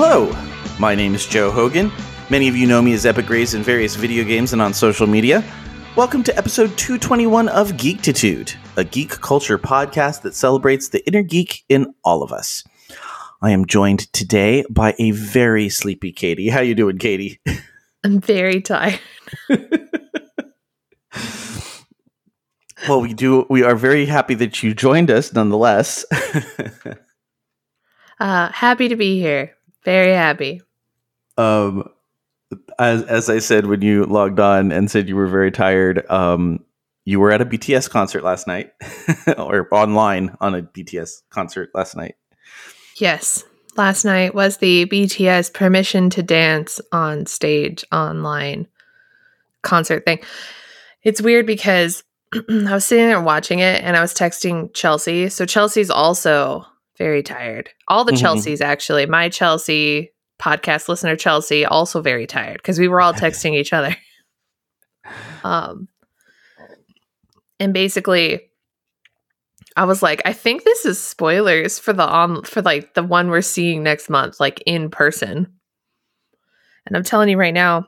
Hello, my name is Joe Hogan. Many of you know me as Epic Grays in various video games and on social media. Welcome to episode 221 of Geektitude, a geek culture podcast that celebrates the inner geek in all of us. I am joined today by a very sleepy Katie. How you doing, Katie? I'm very tired. well, we do we are very happy that you joined us nonetheless. uh happy to be here. Very happy. Um as as I said when you logged on and said you were very tired, um you were at a BTS concert last night or online on a BTS concert last night. Yes. Last night was the BTS permission to dance on stage online concert thing. It's weird because I was sitting there watching it and I was texting Chelsea. So Chelsea's also very tired. All the mm-hmm. Chelsea's actually. My Chelsea podcast listener Chelsea also very tired because we were all texting each other. Um and basically I was like, I think this is spoilers for the on for like the one we're seeing next month, like in person. And I'm telling you right now,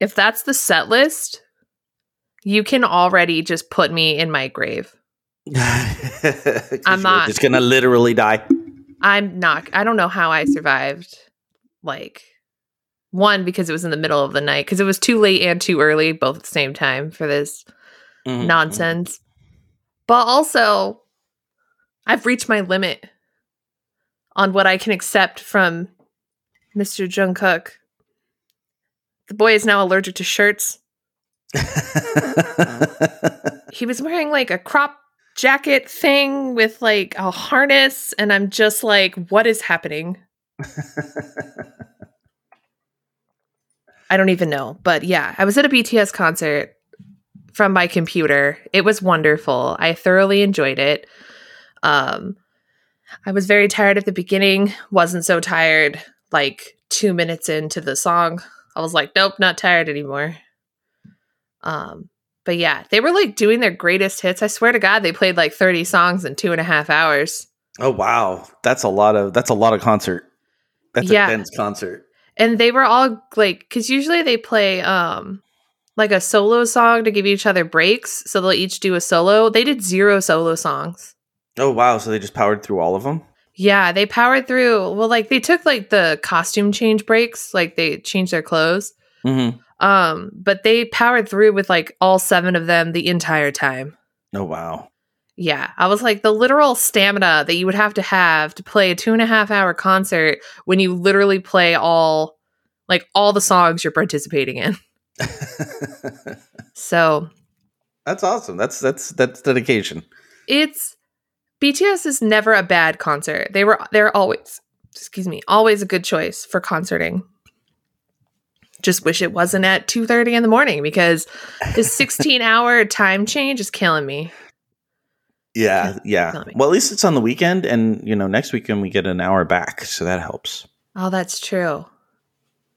if that's the set list, you can already just put me in my grave. I'm not just gonna literally die. I'm not. I don't know how I survived. Like one because it was in the middle of the night because it was too late and too early both at the same time for this mm-hmm. nonsense. But also, I've reached my limit on what I can accept from Mr. Jungkook. The boy is now allergic to shirts. he was wearing like a crop jacket thing with like a harness, and I'm just like, what is happening? I don't even know. But yeah, I was at a BTS concert from my computer. It was wonderful. I thoroughly enjoyed it. Um, I was very tired at the beginning, wasn't so tired like two minutes into the song. I was like, nope, not tired anymore. Um, but yeah, they were like doing their greatest hits. I swear to God, they played like 30 songs in two and a half hours. Oh wow. That's a lot of that's a lot of concert. That's yeah. a dense concert. And they were all like because usually they play um like a solo song to give each other breaks. So they'll each do a solo. They did zero solo songs. Oh wow! So they just powered through all of them. Yeah, they powered through. Well, like they took like the costume change breaks, like they changed their clothes. Mm-hmm. Um, but they powered through with like all seven of them the entire time. Oh wow! Yeah, I was like the literal stamina that you would have to have to play a two and a half hour concert when you literally play all like all the songs you're participating in. so that's awesome. That's that's that's dedication. It's BTS is never a bad concert. They were they're always excuse me, always a good choice for concerting. Just wish it wasn't at 2:30 in the morning because this 16 hour time change is killing me. Yeah, yeah. Well, at least it's on the weekend and you know, next weekend we get an hour back, so that helps. Oh, that's true.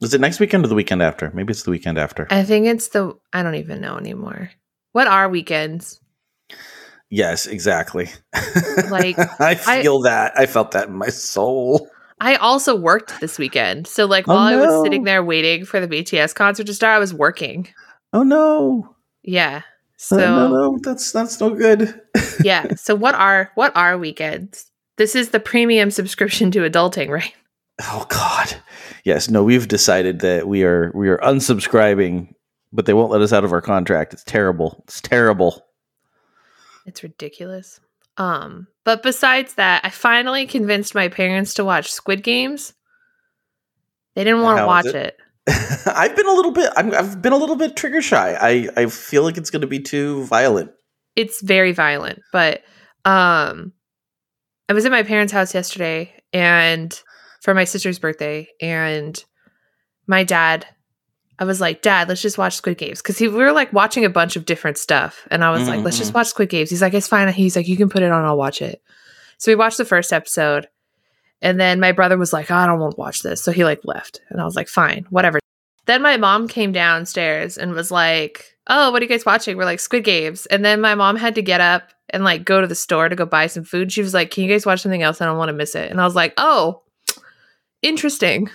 Is it next weekend or the weekend after? Maybe it's the weekend after. I think it's the I don't even know anymore. What are weekends? Yes, exactly. Like I feel I, that. I felt that in my soul. I also worked this weekend. So like oh, while no. I was sitting there waiting for the BTS concert to start, I was working. Oh no. Yeah. Uh, so no, no, that's that's no good. yeah. So what are what are weekends? This is the premium subscription to adulting, right? Oh god. Yes, no, we've decided that we are we are unsubscribing, but they won't let us out of our contract. It's terrible. It's terrible. It's ridiculous. Um, but besides that, I finally convinced my parents to watch Squid Games. They didn't want to watch it. it. I've been a little bit. i have been a little bit trigger shy. I I feel like it's going to be too violent. It's very violent, but um, I was at my parents' house yesterday and for my sister's birthday, and my dad I was like, Dad, let's just watch Squid Games because we were like watching a bunch of different stuff, and I was mm-hmm. like, let's just mm-hmm. watch Squid Games. He's like, it's fine. He's like, you can put it on. I'll watch it. So we watched the first episode, and then my brother was like, I don't want to watch this, so he like left, and I was like, fine, whatever. Then my mom came downstairs and was like, oh, what are you guys watching? We're like Squid Games, and then my mom had to get up and like go to the store to go buy some food. She was like, can you guys watch something else? I don't want to miss it. And I was like, oh, interesting.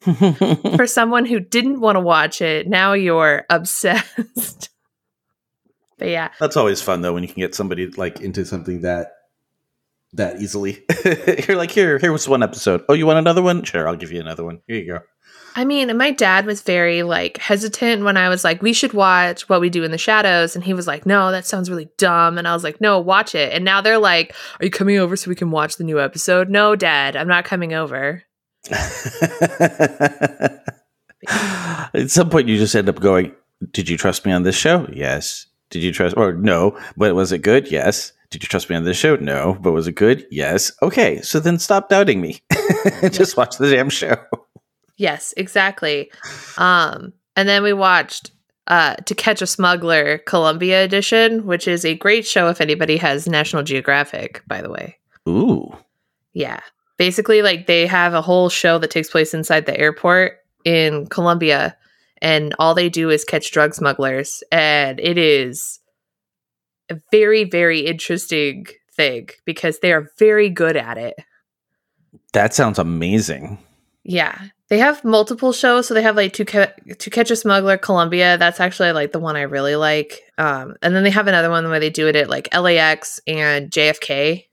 For someone who didn't want to watch it, now you're obsessed. but yeah, That's always fun though when you can get somebody like into something that that easily. You're like, here, here was one episode. Oh, you want another one? Sure, I'll give you another one. Here you go. I mean, my dad was very like hesitant when I was like, we should watch What We Do in the Shadows. And he was like, no, that sounds really dumb. And I was like, no, watch it. And now they're like, are you coming over so we can watch the new episode? No, dad, I'm not coming over. At some point, you just end up going, Did you trust me on this show? Yes. Did you trust, or no, but was it good? Yes. Did you trust me on this show? No, but was it good? Yes. Okay, so then stop doubting me. just watch the damn show. Yes, exactly. Um, and then we watched uh, To Catch a Smuggler Colombia Edition, which is a great show if anybody has National Geographic, by the way. Ooh. Yeah. Basically, like they have a whole show that takes place inside the airport in Colombia, and all they do is catch drug smugglers. And it is a very, very interesting thing because they are very good at it. That sounds amazing. Yeah. They have multiple shows, so they have like to, Ca- to catch a smuggler Colombia. That's actually like the one I really like. Um, and then they have another one where they do it at like LAX and JFK.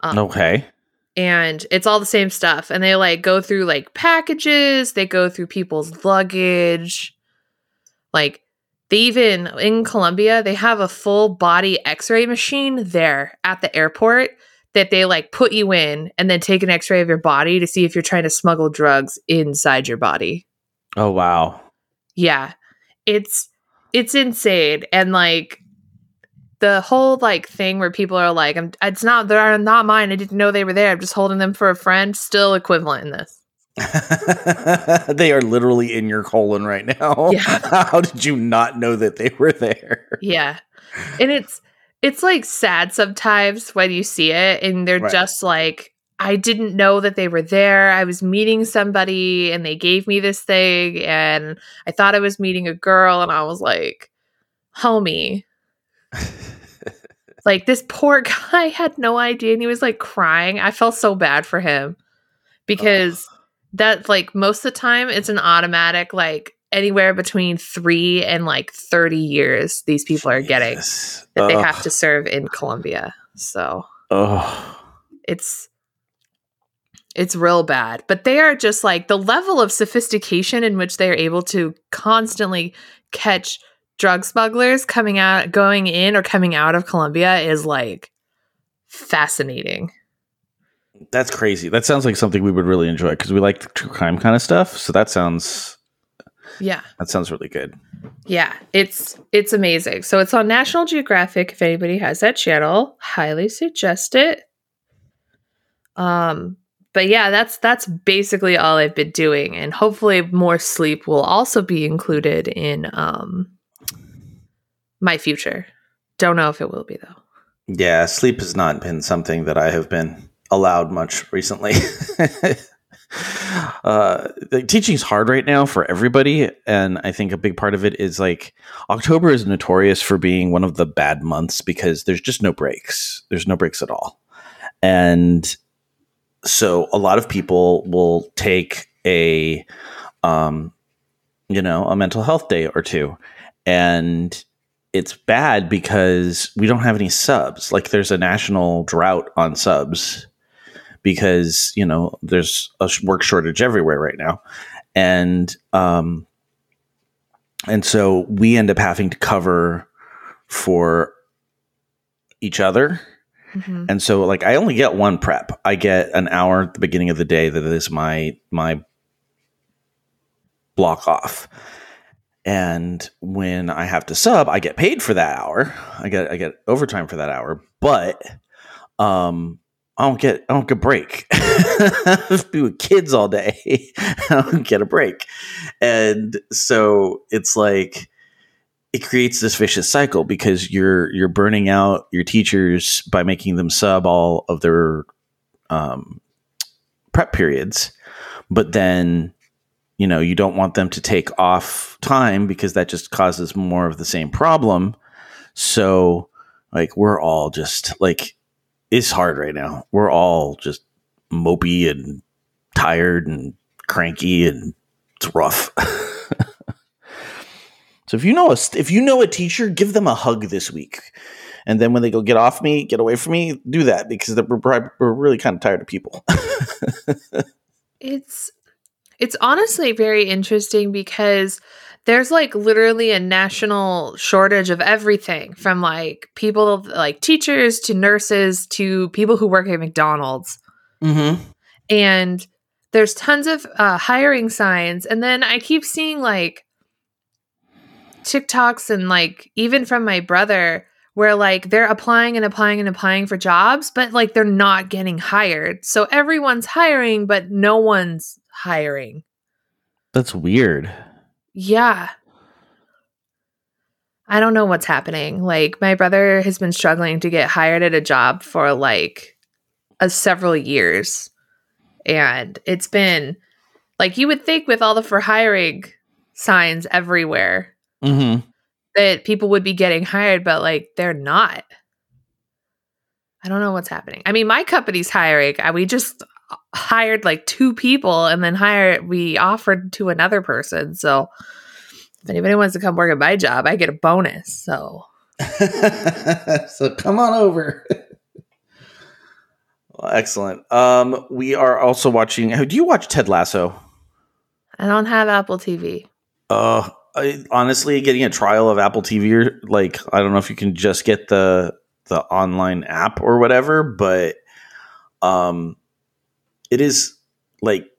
Um, Okay. And it's all the same stuff. And they like go through like packages they go through people's luggage. Like they even in colombia they have a full body x-ray machine there at the airport that they like put you in and then take an x-ray of your body to see if you're trying to smuggle drugs inside your body. Oh, wow. yeah. It's it's insane. And like the whole like thing where people are like I'm, it's not they're not mine i didn't know they were there i'm just holding them for a friend still equivalent in this they are literally in your colon right now. Yeah. How did you not know that they were there? yeah and it's it's like sad sometimes when you see it and they're Right. just like i didn't know that they were there i was meeting somebody and they gave me this thing and i thought i was meeting a girl and i was like homie like this poor guy had no idea and he was like crying. I felt so bad for him because that like most of the time it's an automatic like anywhere between three and like 30 years these people are getting Jesus. that they have to serve in colombia. So Ugh. it's it's real bad. But they are just like the level of sophistication in which they are able to constantly catch drug smugglers coming out going in or coming out of colombia is like fascinating That's crazy. That sounds like something we would really enjoy because we like the true crime kind of stuff. So that sounds yeah that sounds really good. yeah it's it's amazing so it's on national geographic if anybody has that channel highly suggest it um but yeah that's that's basically all i've been doing and hopefully more sleep will also be included in um my future don't know if it will be though Yeah, sleep has not been something that I have been allowed much recently. uh, the teaching's hard right now for everybody, and I think a big part of it is like October is notorious for being one of the bad months because there's just no breaks. There's no breaks at all, and so a lot of people will take a, um, you know, a mental health day or two, and it's bad because we don't have any subs. Like there's a national drought on subs because you know there's a work shortage everywhere right now, and um, and so we end up having to cover for each other. Mhm. And so like I only get one prep. I get an hour at the beginning of the day that is my my block off. And when I have to sub, I get paid for that hour. I get I get overtime for that hour, but um I don't get I don't get a break. be with kids all day. I don't get a break. And so it's like it creates this vicious cycle because you're you're burning out your teachers by making them sub all of their um, prep periods, but then you know you don't want them to take off time because that just causes more of the same problem. So like we're all just like it's hard right now. We're all just mopey and tired and cranky and it's rough. so if you know a if you know a teacher, give them a hug this week. And then when they go get off me, get away from me, do that because we're, we're really kind of tired of people. it's it's honestly very interesting because there's like literally a national shortage of everything from like people like teachers to nurses to people who work at McDonald's. Mm-hmm. And there's tons of uh, hiring signs. And then I keep seeing like TikToks and like even from my brother where like they're applying and applying and applying for jobs, but like they're not getting hired. So everyone's hiring, but no one's hiring. That's weird. Yeah. I don't know what's happening. Like my brother has been struggling to get hired at a job for like a several years. And it's been like you would think with all the for hiring signs everywhere mm-hmm. that people would be getting hired, but like they're not. I don't know what's happening. I mean, my company's hiring. We just hired like two people and then hired we offered to another person. So if anybody wants to come work at my job, I get a bonus. So so come on over. well, excellent. Um, we are also watching. Do you watch Ted Lasso? I don't have Apple TV. Uh, I, honestly, getting a trial of Apple TV, or like I don't know if you can just get the the online app or whatever, but um, it is like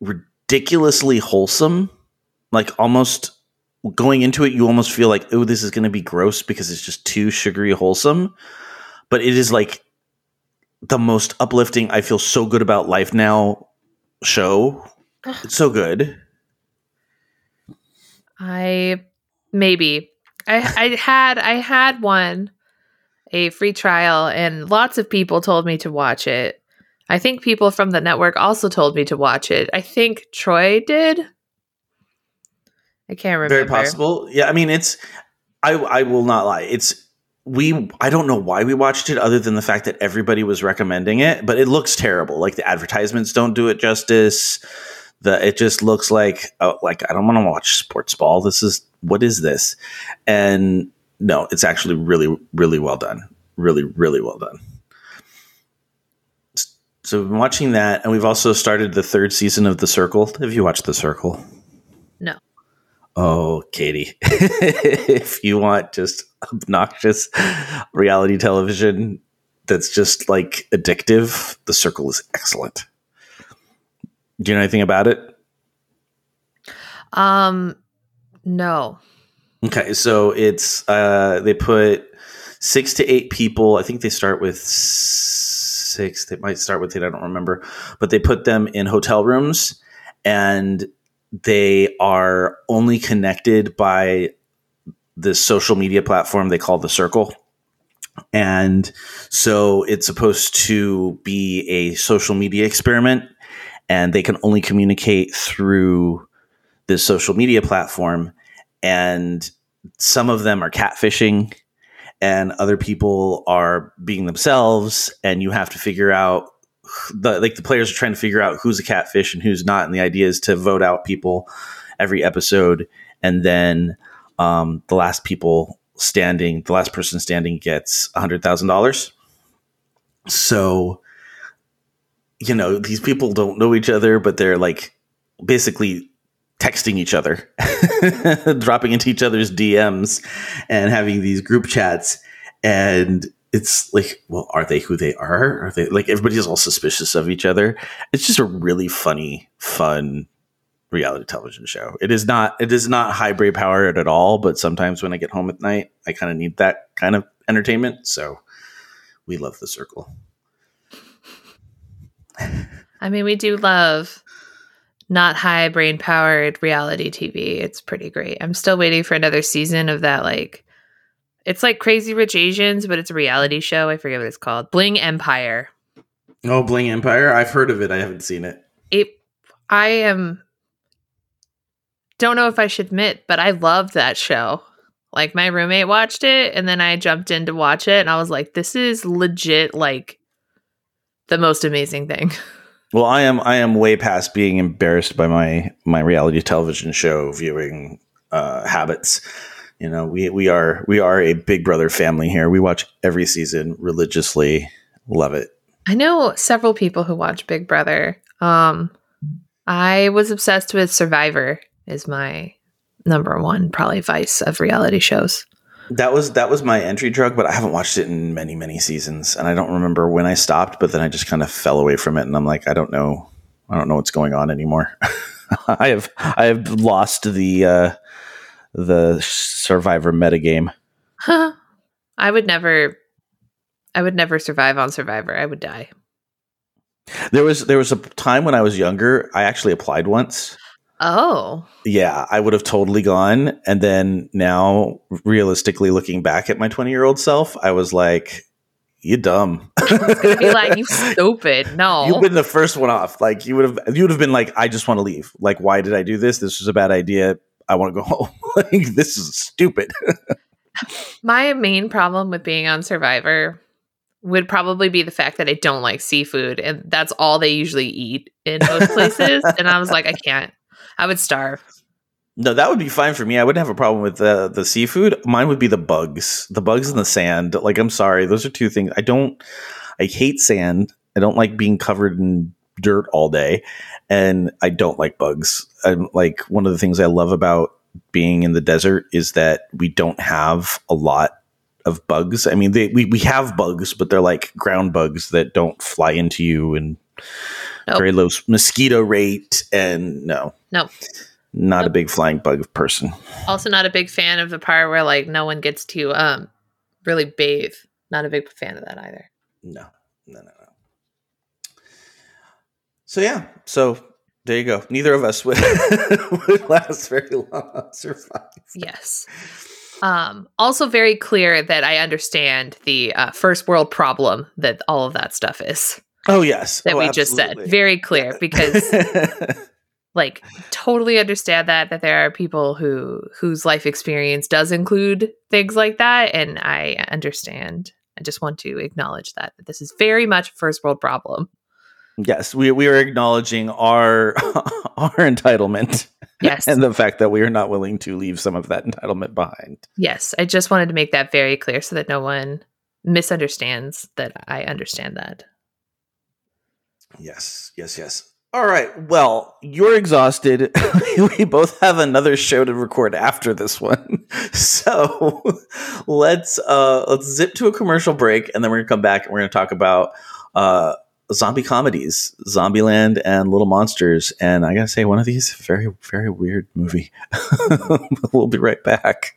ridiculously wholesome. Like almost going into it, you almost feel like, oh, this is going to be gross because it's just too sugary wholesome. But it is like the most uplifting. I feel so good about life now show. It's so good. I maybe I I had I had one a free trial and lots of people told me to watch it. I think people from the network also told me to watch it. I think Troy did. I can't remember. Very possible. Yeah, I mean it's I I will not lie. It's we I don't know why we watched it other than the fact that everybody was recommending it, but it looks terrible. Like the advertisements don't do it justice. The it just looks like oh, like I don't want to watch sports ball. This is what is this? And no, it's actually really really well done. Really really well done. So we've been watching that, and we've also started the third season of The Circle. Have you watched The Circle? No. Oh, Katie, if you want just obnoxious reality television that's just like addictive, The Circle is excellent. Do you know anything about it? Um, no. Okay, so it's uh they put six to eight people. I think they start with They might start with eight. I don't remember, but they put them in hotel rooms, and they are only connected by this social media platform they call the Circle. And so it's supposed to be a social media experiment, and they can only communicate through this social media platform. And some of them are catfishing and other people are being themselves and you have to figure out the like the players are trying to figure out who's a catfish and who's not and the idea is to vote out people every episode and then um, the last people standing the last person standing gets a hundred thousand dollars. So you know these people don't know each other but they're like basically texting each other, dropping into each other's DMs and having these group chats. And it's like, well, are they who they are? Are they like everybody's all suspicious of each other? It's just a really funny, fun reality television show. It is not it is not high brain powered at all, but sometimes when I get home at night, I kind of need that kind of entertainment. So we love the circle. I mean, we do love not high brain powered reality TV. It's pretty great. I'm still waiting for another season of that like it's like Crazy Rich Asians, but it's a reality show. I forget what it's called. Bling Empire. Oh, Bling Empire. I've heard of it. I haven't seen it. It I am don't know if I should admit, but I loved that show. Like my roommate watched it and then I jumped in to watch it and I was like, this is legit like the most amazing thing. Well, I am I am way past being embarrassed by my my reality television show viewing uh, habits. You know, we we are we are a Big Brother family here. We watch every season religiously. Love it. I know several people who watch Big Brother. Um, I was obsessed with Survivor. Is my number one probably vice of reality shows. That was that was my entry drug, but I haven't watched it in many many seasons, and I don't remember when I stopped. But then I just kind of fell away from it, and I'm like, I don't know, I don't know what's going on anymore. I have I have lost the uh, the Survivor metagame. Huh. I would never. I would never survive on Survivor. I would die. There was there was a time when I was younger. I actually applied once. Oh. Yeah, I would have totally gone. And then now, realistically looking back at my 20 year old self, I was like, you dumb. be like, you stupid. No. You've been the first one off. Like you would have you would have been like, I just want to leave. Like, why did I do this? This was a bad idea. I want to go home. like this is stupid. My main problem with being on Survivor would probably be the fact that I don't like seafood and that's all they usually eat in most places. and I was like, I can't. I would starve. No, that would be fine for me. I wouldn't have a problem with the the seafood. Mine would be the bugs, the bugs in the sand. Like, I'm sorry, those are two things. I don't. I hate sand. I don't like being covered in dirt all day, and I don't like bugs. I'm like one of the things I love about being in the desert is that we don't have a lot of bugs. I mean, they, we we have bugs, but they're like ground bugs that don't fly into you and nope. very low mosquito rate. And no, no, not nope. a big flying bug person. Also, not a big fan of the part where like no one gets to um really bathe. Not a big fan of that either. No, no, no, no. So yeah, so there you go. Neither of us would would last very long survive. Yes. Um, also, very clear that I understand the uh, first world problem that all of that stuff is. Oh yes, that oh, we just said. Very clear because, like, totally understand that that there are people who whose life experience does include things like that, and I understand. I just want to acknowledge that, that this is very much a first world problem. Yes, we we are acknowledging our our entitlement. Yes. and the fact that we are not willing to leave some of that entitlement behind. Yes, I just wanted to make that very clear so that no one misunderstands that I understand that. Yes, yes, yes. All right. Well, you're exhausted. we both have another show to record after this one. So let's uh let's zip to a commercial break and then we're gonna come back and we're gonna talk about uh zombie comedies, Zombieland and Little Monsters. And I gotta say, one of these very, very weird movie. we'll be right back.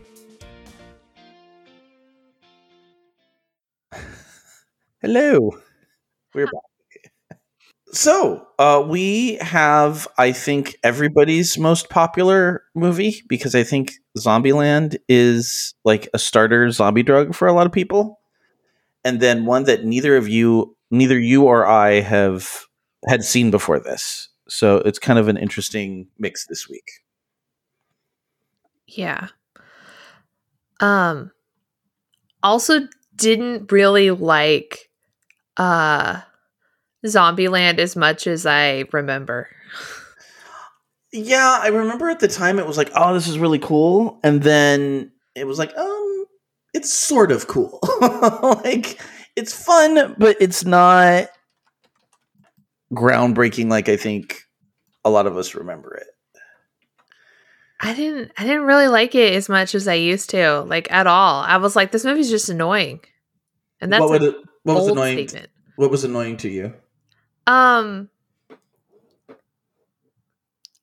Hello. We're back. So, uh, we have, I think, everybody's most popular movie because I think Zombieland is like a starter zombie drug for a lot of people. And then one that neither of you, neither you or I have had seen before this. So it's kind of an interesting mix this week. Yeah. Um, also didn't really like, uh, Zombieland as much as I remember. Yeah, I remember at the time it was like, oh, this is really cool. And then it was like, um, it's sort of cool. like, it's fun, but it's not groundbreaking like I think a lot of us remember it. I didn't I didn't really like it as much as I used to, like at all. I was like, this movie's just annoying. And that's what, a would it, what was annoying? statement. What was annoying to you? Um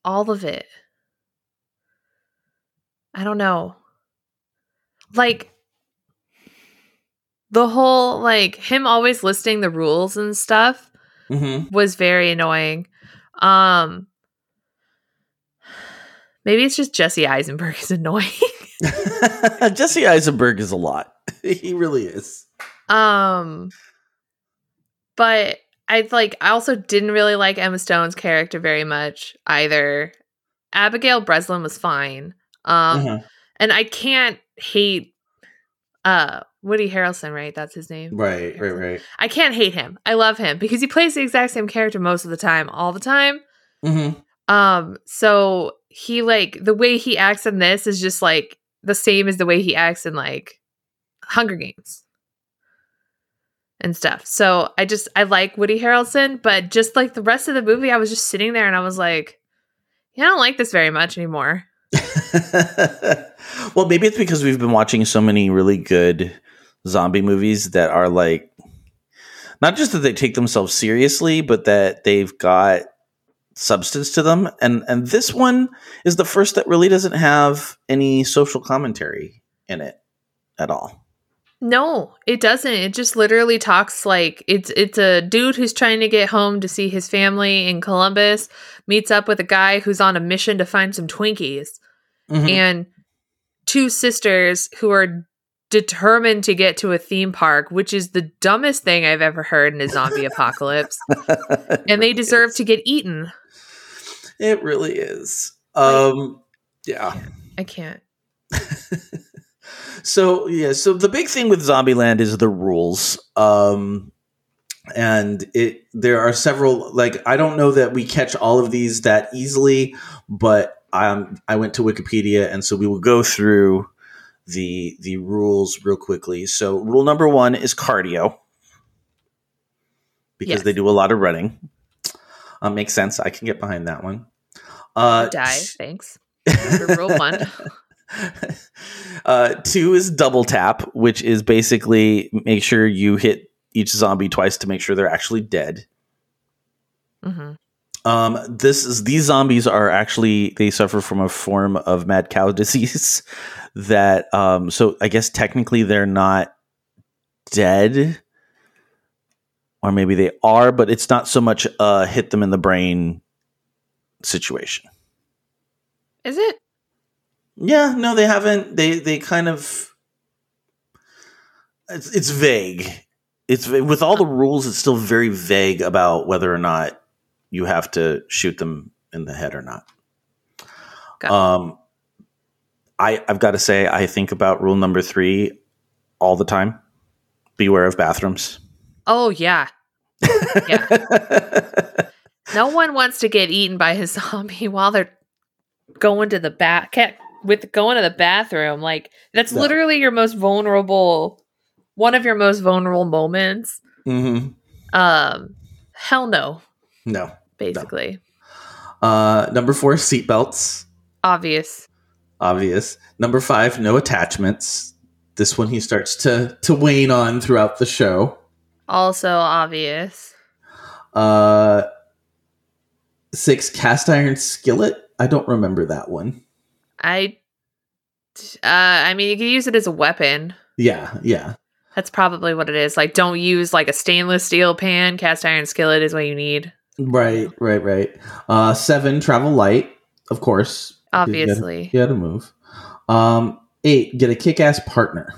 all of it. I don't know. Like the whole like him always listing the rules and stuff Mm-hmm. was very annoying. Um maybe it's just Jesse Eisenberg is annoying. Jesse Eisenberg is a lot. he really is. um but I like I also didn't really like Emma Stone's character very much either. Abigail Breslin was fine. Um Uh-huh. and I can't hate uh Woody Harrelson, right? That's his name. Right, right, right. I can't hate him. I love him because he plays the exact same character most of the time, all the time. Mm-hmm. Um, so he like the way he acts in this is just like the same as the way he acts in like Hunger Games and stuff. So I just I like Woody Harrelson, but just like the rest of the movie, I was just sitting there and I was like, yeah, I don't like this very much anymore. well, maybe it's because we've been watching so many really good zombie movies that are like not just that they take themselves seriously, but that they've got substance to them. And and this one is the first that really doesn't have any social commentary in it at all. No, it doesn't. It just literally talks like it's it's a dude who's trying to get home to see his family in Columbus, meets up with a guy who's on a mission to find some Twinkies, Mhm. and two sisters who are determined to get to a theme park, which is the dumbest thing I've ever heard in a zombie apocalypse. And they deserve to get eaten. It really is. Um yeah. I can't. So yeah, so the big thing with Zombieland is the rules. Um and it there are several like I don't know that we catch all of these that easily, but um I went to Wikipedia and so we will go through the the rules real quickly. So rule number 1 is cardio. Because Yes. they do a lot of running. Um, makes sense. I can get behind that one. Uh, Die. Thanks. Rule one. uh, two is double tap, which is basically make sure you hit each zombie twice to make sure they're actually dead. hmm Um, this is these zombies are actually they suffer from a form of mad cow disease that um, so I guess technically they're not dead, or maybe they are, but it's not so much a hit them in the brain situation. Is it? Yeah, no, they haven't. They they kind of it's it's vague. It's with all the rules. It's still very vague about whether or not you have to shoot them in the head or not. Got. Um, I I've got to say I think about rule number three all the time. Beware of bathrooms. Oh yeah. Yeah. no one wants to get eaten by a zombie while they're going to the bath with going to the bathroom. Like that's No. literally your most vulnerable one of your most vulnerable moments. hmm Um hell no, No. basically. Uh, number four, seatbelts. Obvious. obvious. Number five, no attachments. This one he starts to to wane on throughout the show. Also obvious. Uh, six, cast iron skillet. I don't remember that one. I uh I mean you can use it as a weapon. Yeah, yeah. That's probably what it is. Like don't use like a stainless steel pan. Cast iron skillet is what you need. Right, right, right. Uh, seven, travel light. Of course, Obviously. you got to move. Um, eight, get a kick-ass partner.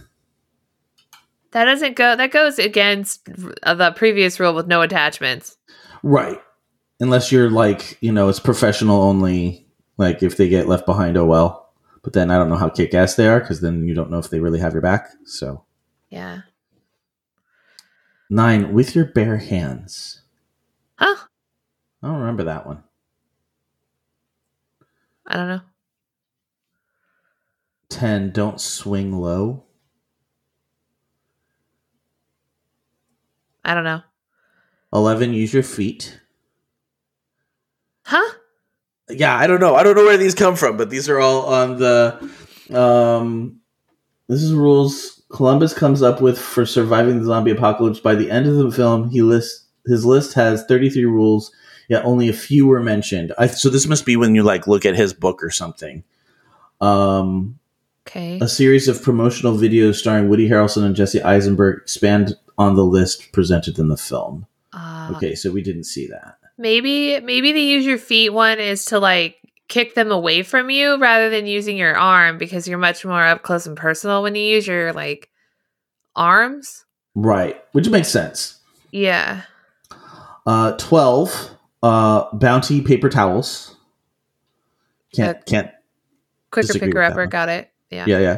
That doesn't go. That goes against the previous rule with no attachments. Right. Unless you're like, you know, it's professional only. Like if they get left behind, oh well. But then I don't know how kick ass they are because then you don't know if they really have your back. So Yeah. nine, with your bare hands. Huh? I don't remember that one. I don't know. Ten, don't swing low. I don't know. Eleven, use your feet. Huh? Yeah, I don't know. I don't know where these come from, but these are all on the. Um, this is rules Columbus comes up with for surviving the zombie apocalypse. By the end of the film, he lists his list has 33 rules, yet only a few were mentioned. I, so this must be when you like look at his book or something. Um, Okay. a series of promotional videos starring Woody Harrelson and Jesse Eisenberg expand on the list presented in the film. Uh, Okay, so we didn't see that. Maybe maybe the use your feet one is to like kick them away from you rather than using your arm because you're much more up close and personal when you use your like arms. Right, which makes sense. Yeah. Uh, 12 uh, bounty paper towels. Can't Uh, can't Quicker picker upper got it. Yeah. yeah yeah.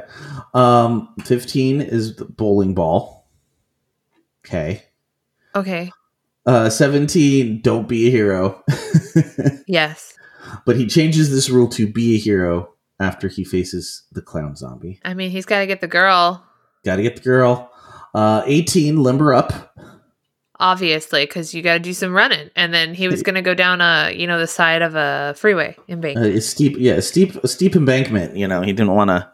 Um, 15 is the bowling ball. Okay. Okay. Uh, 17 don't be a hero. Yes. but he changes this rule to be a hero after he faces the clown zombie. I mean, he's got to get the girl, Got to get the girl. Uh, 18 limber up. obviously, because you got to do some running. And then he was going to go down a, you know, the side of a freeway in Uh, steep yeah, a steep a steep embankment, you know. He didn't want to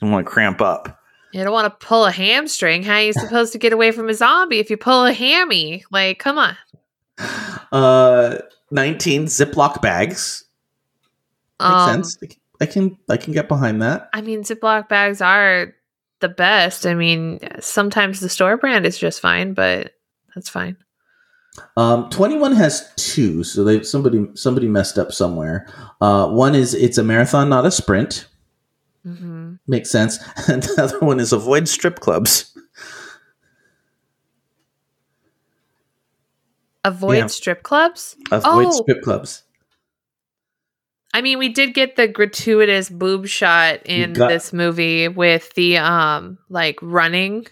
didn't want to cramp up. You don't want to pull a hamstring. How are you supposed to get away from a zombie if you pull a hammy? Like, come on. Uh 19 Ziploc bags. Makes Um, sense. I can I can get behind that. I mean, Ziploc bags are the best. I mean, sometimes the store brand is just fine, but that's fine. Um, 21 has two, so they somebody somebody messed up somewhere. Uh, one is it's a marathon, not a sprint. Hmm Makes sense. And the other one is avoid strip clubs. Avoid Yeah. strip clubs. Avoid Oh. strip clubs. I mean, we did get the gratuitous boob shot in got- this movie with the um like running.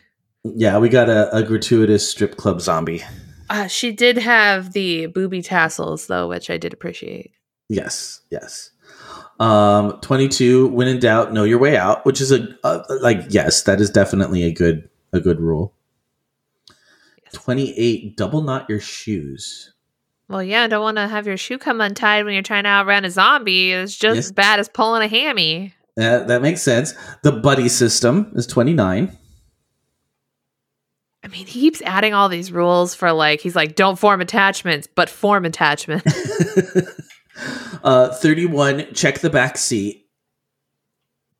Yeah, we got a, a gratuitous strip club zombie. Uh, she did have the booby tassels though, which I did appreciate. Yes, yes. Um, 22, when in doubt, know your way out, which is a, a like yes, that is definitely a good a good rule. 28, double knot your shoes. Well, yeah, don't want to have your shoe come untied when you're trying to outrun a zombie. It's just Yes. as bad as pulling a hammy. That that makes sense. The buddy system is 29. I mean, he keeps adding all these rules for like he's like, don't form attachments, but form attachments. uh 31, check the back seat.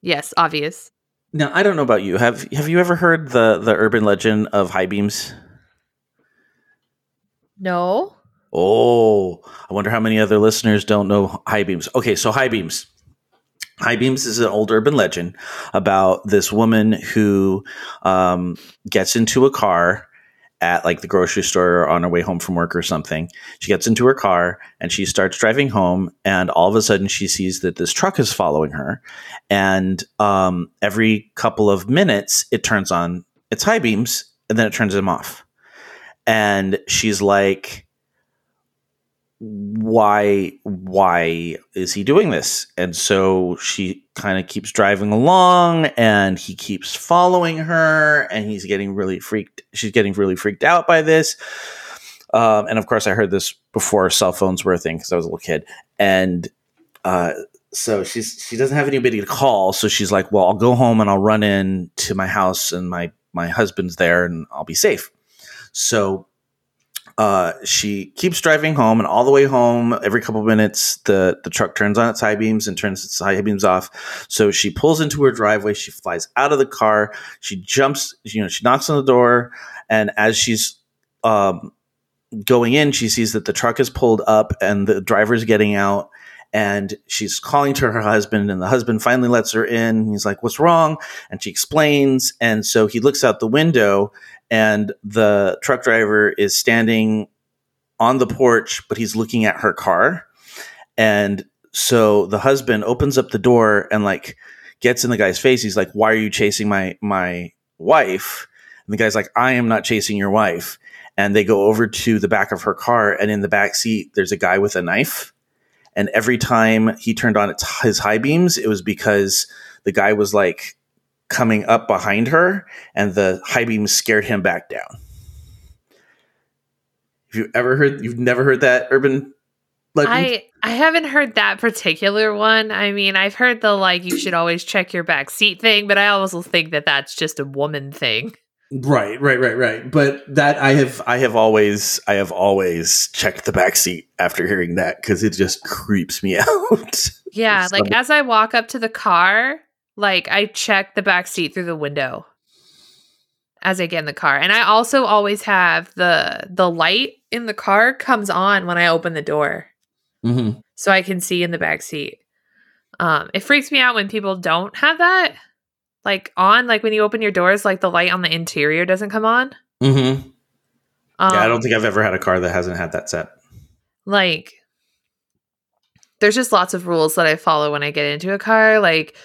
yes, obvious. Now, I don't know about you. Have have you ever heard the the urban legend of high beams? No. Oh, I wonder how many other listeners don't know high beams. Okay, so high beams. High beams is an old urban legend about this woman who um, gets into a car at like the grocery store or on her way home from work or something. She gets into her car and she starts driving home, and all of a sudden she sees that this truck is following her. And um, every couple of minutes, it turns on its high beams and then it turns them off. And she's like, why why is he doing this? And so she kind of keeps driving along and he keeps following her and he's getting really freaked she's getting really freaked out by this. Um, and of course i heard this before cell phones were a thing because i was a little kid. And uh, so she's she doesn't have anybody to call. So she's like well i'll go home and i'll run in to my house and my my husband's there and i'll be safe. So uh, she keeps driving home, and all the way home, every couple minutes, the the truck turns on its high beams and turns its high beams off. So she pulls into her driveway. She flies out of the car. She jumps. You know, she knocks on the door, and as she's um, going in, she sees that the truck is pulled up and the driver's getting out. And she's calling to her husband, and the husband finally lets her in. He's like, "What's wrong?" And she explains. And so he looks out the window, and the truck driver is standing on the porch, but he's looking at her car. And so the husband opens up the door and like gets in the guy's face. He's like, "Why are you chasing my my wife?" And the guy's like, "I am not chasing your wife." And they go over to the back of her car, and in the back seat, there's a guy with a knife. And every time he turned on his high beams, it was because the guy was like coming up behind her, and the high beams scared him back down. Have you ever heard? You've never heard that urban But I I haven't heard that particular one. I mean, I've heard the like you should always check your back seat thing, but I also think that that's just a woman thing. Right, right, right, right. But that I have I have always I have always checked the back seat after hearing that because it just creeps me out. Yeah, like as I walk up to the car, like I check the back seat through the window as I get in the car. And I also always have the the light in the car comes on when I open the door. Mhm. so I can see in the back seat. Um, it freaks me out when people don't have that, like on, like when you open your doors, like the light on the interior doesn't come on. mm-hmm Um, yeah, I don't think I've ever had a car that hasn't had that set. like. There's just lots of rules that I follow when I get into a car, like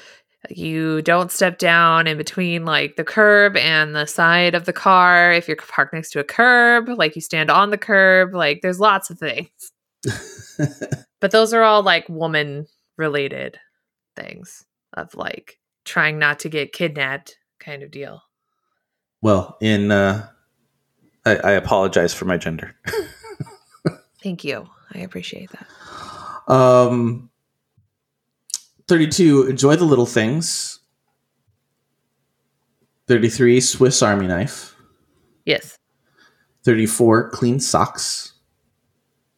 you don't step down in between like the curb and the side of the car if you're parked next to a curb like you stand on the curb like there's lots of things but those are all like woman related things of like trying not to get kidnapped kind of deal Well, in uh, I, I apologize for my gender. thank you i appreciate that Um, 32, enjoy the little things. 33, Swiss Army knife. yes 34, clean socks.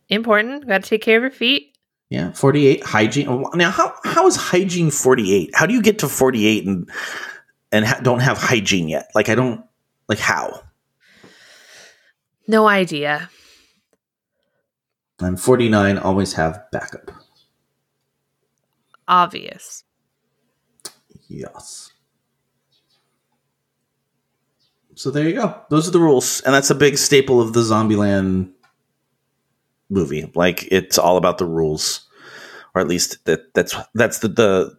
important got to take care of your feet Yeah, 48, hygiene. Now, how, how is hygiene 48? How do you get to 48 and and ha- don't have hygiene yet? Like, I don't, like, how? no idea I'm 49, always have backup. obvious Yes. So there you go. Those are the rules, and that's a big staple of the Zombieland movie. Like it's all about the rules, or at least that that's that's the the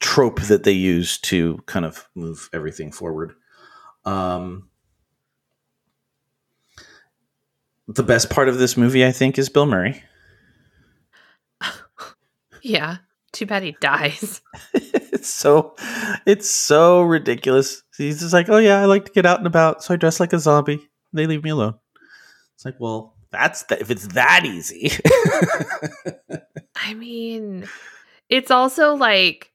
trope that they use to kind of move everything forward. Um, the best part of this movie, I think, is Bill Murray. yeah too bad he dies it's so it's so ridiculous. He's just like, oh yeah, I like to get out and about, so I dress like a zombie. They leave me alone. It's like, well, that's the, if it's that easy. I mean, it's also like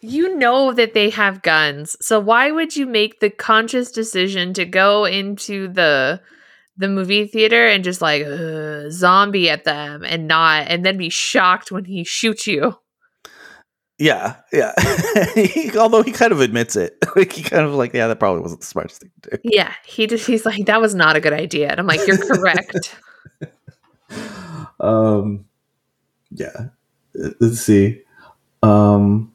you know that they have guns. So why would you make the conscious decision to go into the the movie theater and just like "Ugh, zombie at them and not and then be shocked when he shoots you? Yeah, yeah. He- although he kind of admits it, like he kind of like, yeah, that probably wasn't the smartest thing to do. Yeah, he just he's like that was not a good idea. And I'm like you're correct. Um, yeah. Uh, Let's see. Um,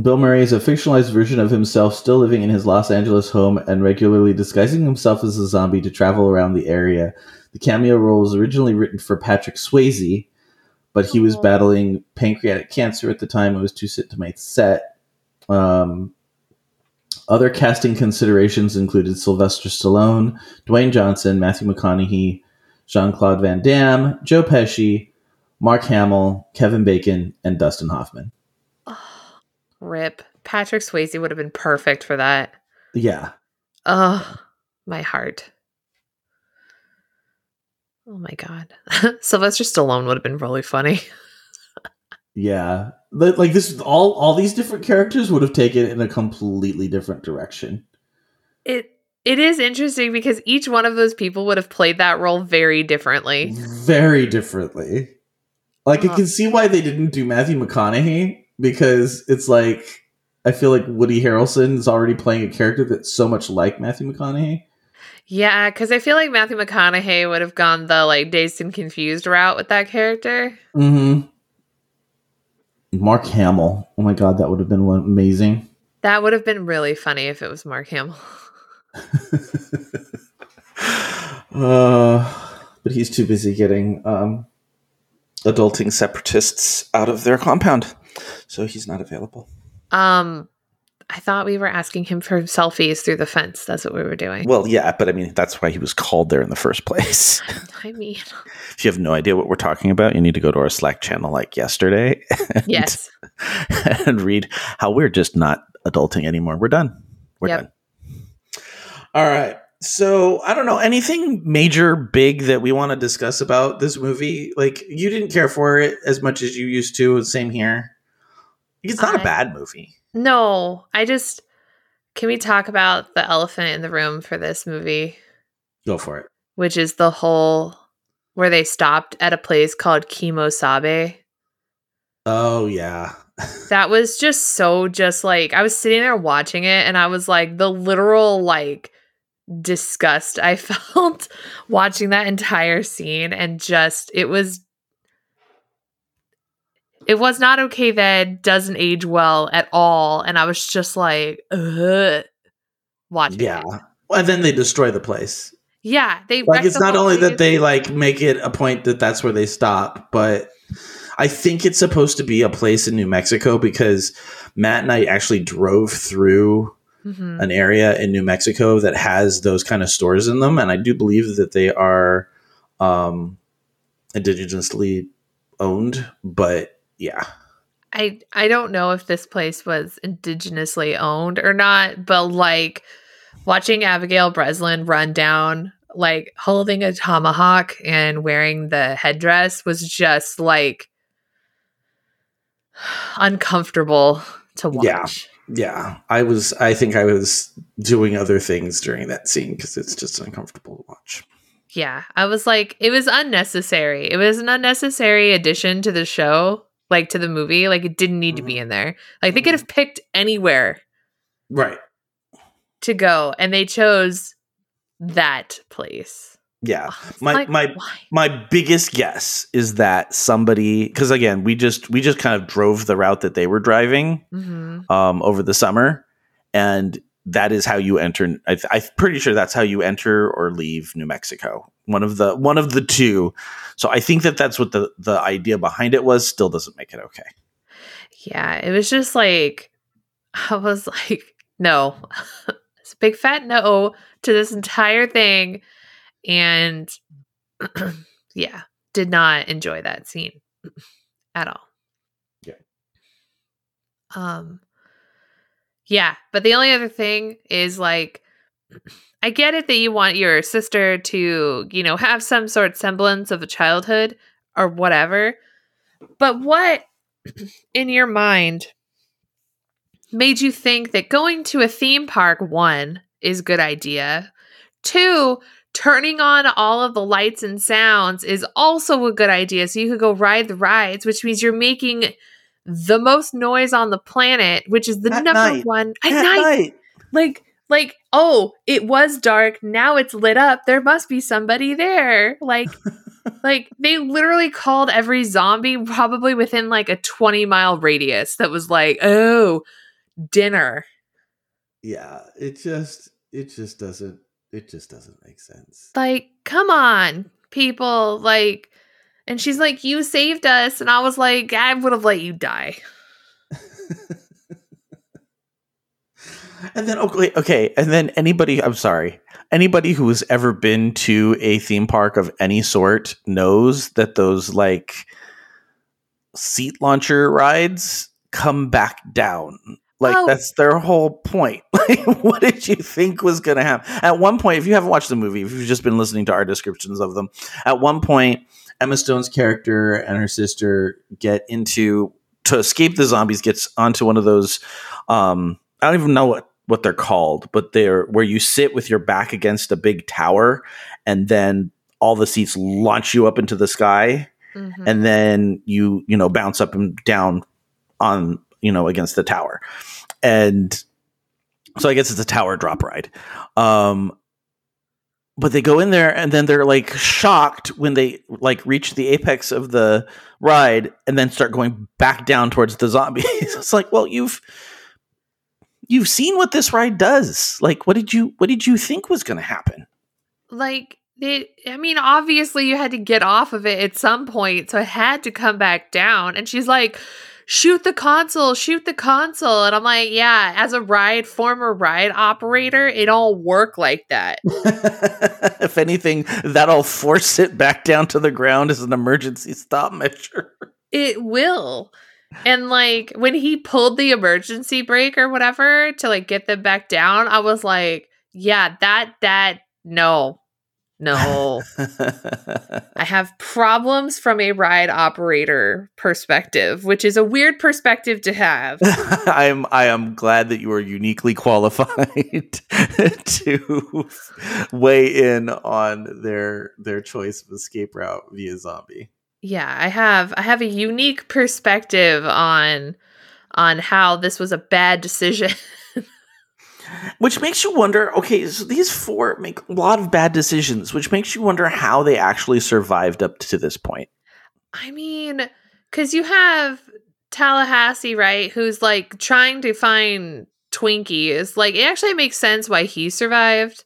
Bill Murray is a fictionalized version of himself, still living in his Los Angeles home and regularly disguising himself as a zombie to travel around the area. The cameo role was originally written for Patrick Swayze, but he was battling pancreatic cancer at the time and was too sick to make set. Um, other casting considerations included Sylvester Stallone, Dwayne Johnson, Matthew McConaughey, Jean Claude Van Damme, Joe Pesci, Mark Hamill, Kevin Bacon, and Dustin Hoffman. Rip. Patrick Swayze would have been perfect for that. Yeah. Oh, my heart. Oh my god. Sylvester Stallone would have been really funny. Yeah. Like this all all these different characters would have taken in a completely different direction. It it is interesting because each one of those people would have played that role very differently. Very differently. Like I Uh-huh. can see why they didn't do Matthew McConaughey because it's like I feel like Woody Harrelson is already playing a character that's so much like Matthew McConaughey. Yeah, because I feel like Matthew McConaughey would have gone the like dazed and confused route with that character. Mm-hmm. Mark Hamill. Oh my god, that would have been amazing. That would have been really funny if it was Mark Hamill. uh, but he's too busy getting um, adulting separatists out of their compound, so he's not available. Um, I thought we were asking him for selfies through the fence. That's what we were doing. Well, yeah, but I mean that's why he was called there in the first place. I mean, if you have no idea what we're talking about, you need to go to our Slack channel like yesterday. and- yes. and read how we're just not adulting anymore. We're done. We're Yep. done. All right. So I don't know anything major, big that we want to discuss about this movie. Like you didn't care for it as much as you used to. Same here. It's not a I- bad movie. No, I just can we talk about the elephant in the room for this movie, Go for it. which is the whole where they stopped at a place called Kimosabe. Oh yeah. That was just so just like I was sitting there watching it and I was like the literal like disgust I felt watching that entire scene and just it was it was not okay that doesn't age well at all and I was just like ugh watching yeah. it. And then they destroy the place. Yeah, they Like it's not only that they like make it a point that that's where they stop, but I think it's supposed to be a place in New Mexico because Matt and I actually drove through Mhm. an area in New Mexico that has those kind of stores in them, and I do believe that they are um, indigenously owned. But yeah, I I don't know if this place was indigenously owned or not, but like watching Abigail Breslin run down like holding a tomahawk and wearing the headdress was just like uncomfortable to watch. Yeah. yeah, I was. I think I was doing other things during that scene because it's just uncomfortable to watch. Yeah, I was like, it was unnecessary. It was an unnecessary addition to the show, like to the movie. Like it didn't need to be in there. Like they could have picked anywhere Right. to go, and they chose that place. Yeah. It's My like, my why? my biggest guess is that somebody because again we just we just kind of drove the route that they were driving Mhm. um, over the summer, and that is how you enter. I, I'm pretty sure that's how you enter or leave New Mexico. One of the one of the two. So I think that that's what the the idea behind it was. Still doesn't make it okay. Yeah, it was just like I was like, no, it's a big fat no to this entire thing, and yeah, did not enjoy that scene at all. Yeah. Um. Yeah, but the only other thing is like, I get it that you want your sister to, you know, have some sort of semblance of a childhood or whatever, but what in your mind made you think that going to a theme park one is a good idea two turning on all of the lights and sounds is also a good idea so you could go ride the rides which means you're making the most noise on the planet which is the At number night. one at, night. like like oh it was dark now it's lit up there must be somebody there like like they literally called every zombie probably within like a 20 mile radius that was like oh dinner Yeah, it just it just doesn't it just doesn't make sense. like come on people like and she's like you saved us and i was like i would have let you die And then okay, okay, and then anybody, I'm sorry, anybody who has ever been to a theme park of any sort knows that those like seat launcher rides come back down. Like Oh. that's their whole point. Like, what did you think was going to happen? At one point, if you haven't watched the movie, if you've just been listening to our descriptions of them, at one point, Emma Stone's character and her sister get into to escape the zombies. Gets onto one of those. Um, I don't even know what what they're called, but they're where you sit with your back against a big tower, and then all the seats launch you up into the sky, Mhm. and then you you know bounce up and down on you know against the tower, and so I guess it's a tower drop ride. Um, but they go in there and then they're like shocked when they like reach the apex of the ride and then start going back down towards the zombies. it's like, well, you've you've seen what this ride does. Like, what did you what did you think was going to happen? like it i mean obviously you had to get off of it at some point so it had to come back down and she's like shoot the console shoot the console. And i'm like yeah as a ride former ride operator it all work like that. If anything, that'll force it back down to the ground as an emergency stop measure. it will. And like when he pulled the emergency brake or whatever to like get them back down i was like yeah that that no, no. I have problems from a ride operator perspective, which is a weird perspective to have. I am I am glad that you are uniquely qualified to weigh in on their their choice of escape route via zombie. Yeah, I have I have a unique perspective on on how this was a bad decision. Which makes you wonder, okay, so these four make a lot of bad decisions, which makes you wonder how they actually survived up to this point. I mean, cuz you have Tallahassee, right, who's like trying to find Twinkies. Like it actually makes sense why he survived.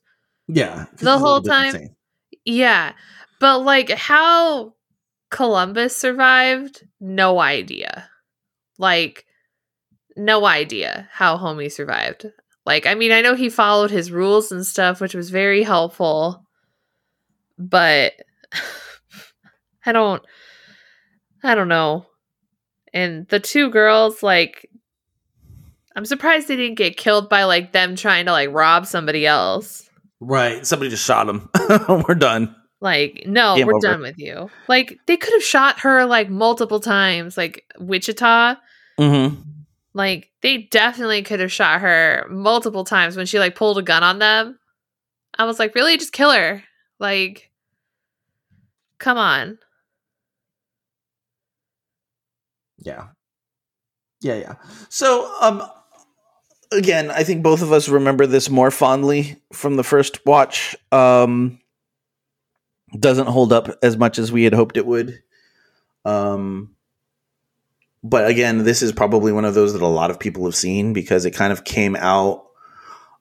Yeah. The whole time. Yeah. But like how Columbus survived, no idea. Like no idea how Homie survived. Like, I mean, I know he followed his rules and stuff, which was very helpful, but I don't, I don't know. And the two girls, like, I'm surprised they didn't get killed by like them trying to like rob somebody else. Right. Somebody just shot him. We're done. Like, no, Game we're over. done with you. Like, they could have shot her like multiple times, like Wichita. Mm-hmm. Like they definitely could have shot her multiple times when she like pulled a gun on them. I was like, really, just kill her. Like, come on. Yeah. Yeah, yeah. So, um, again, I think both of us remember this more fondly from the first watch. Um, doesn't hold up as much as we had hoped it would. Um, but again, this is probably one of those that a lot of people have seen because it kind of came out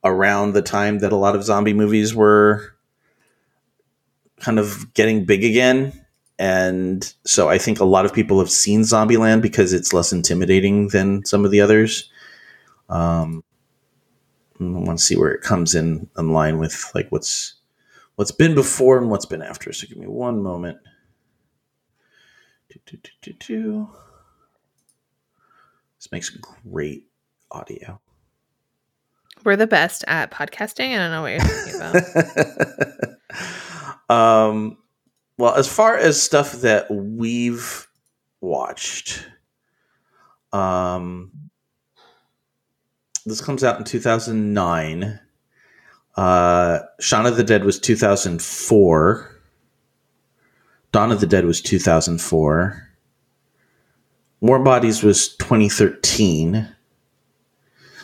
around the time that a lot of zombie movies were kind of getting big again. And so I think a lot of people have seen Zombieland because it's less intimidating than some of the others. Um, I want to see where it comes in in line with like what's what's been before and what's been after. So give me one moment. Do, do, do. This makes great audio. We're the best at podcasting. I don't know what you're talking about. um, well, as far as stuff that we've watched, um, this comes out in 2009. Uh, Shaun of the Dead was 2004. Dawn of the Dead was 2004. Warm Bodies was 2013.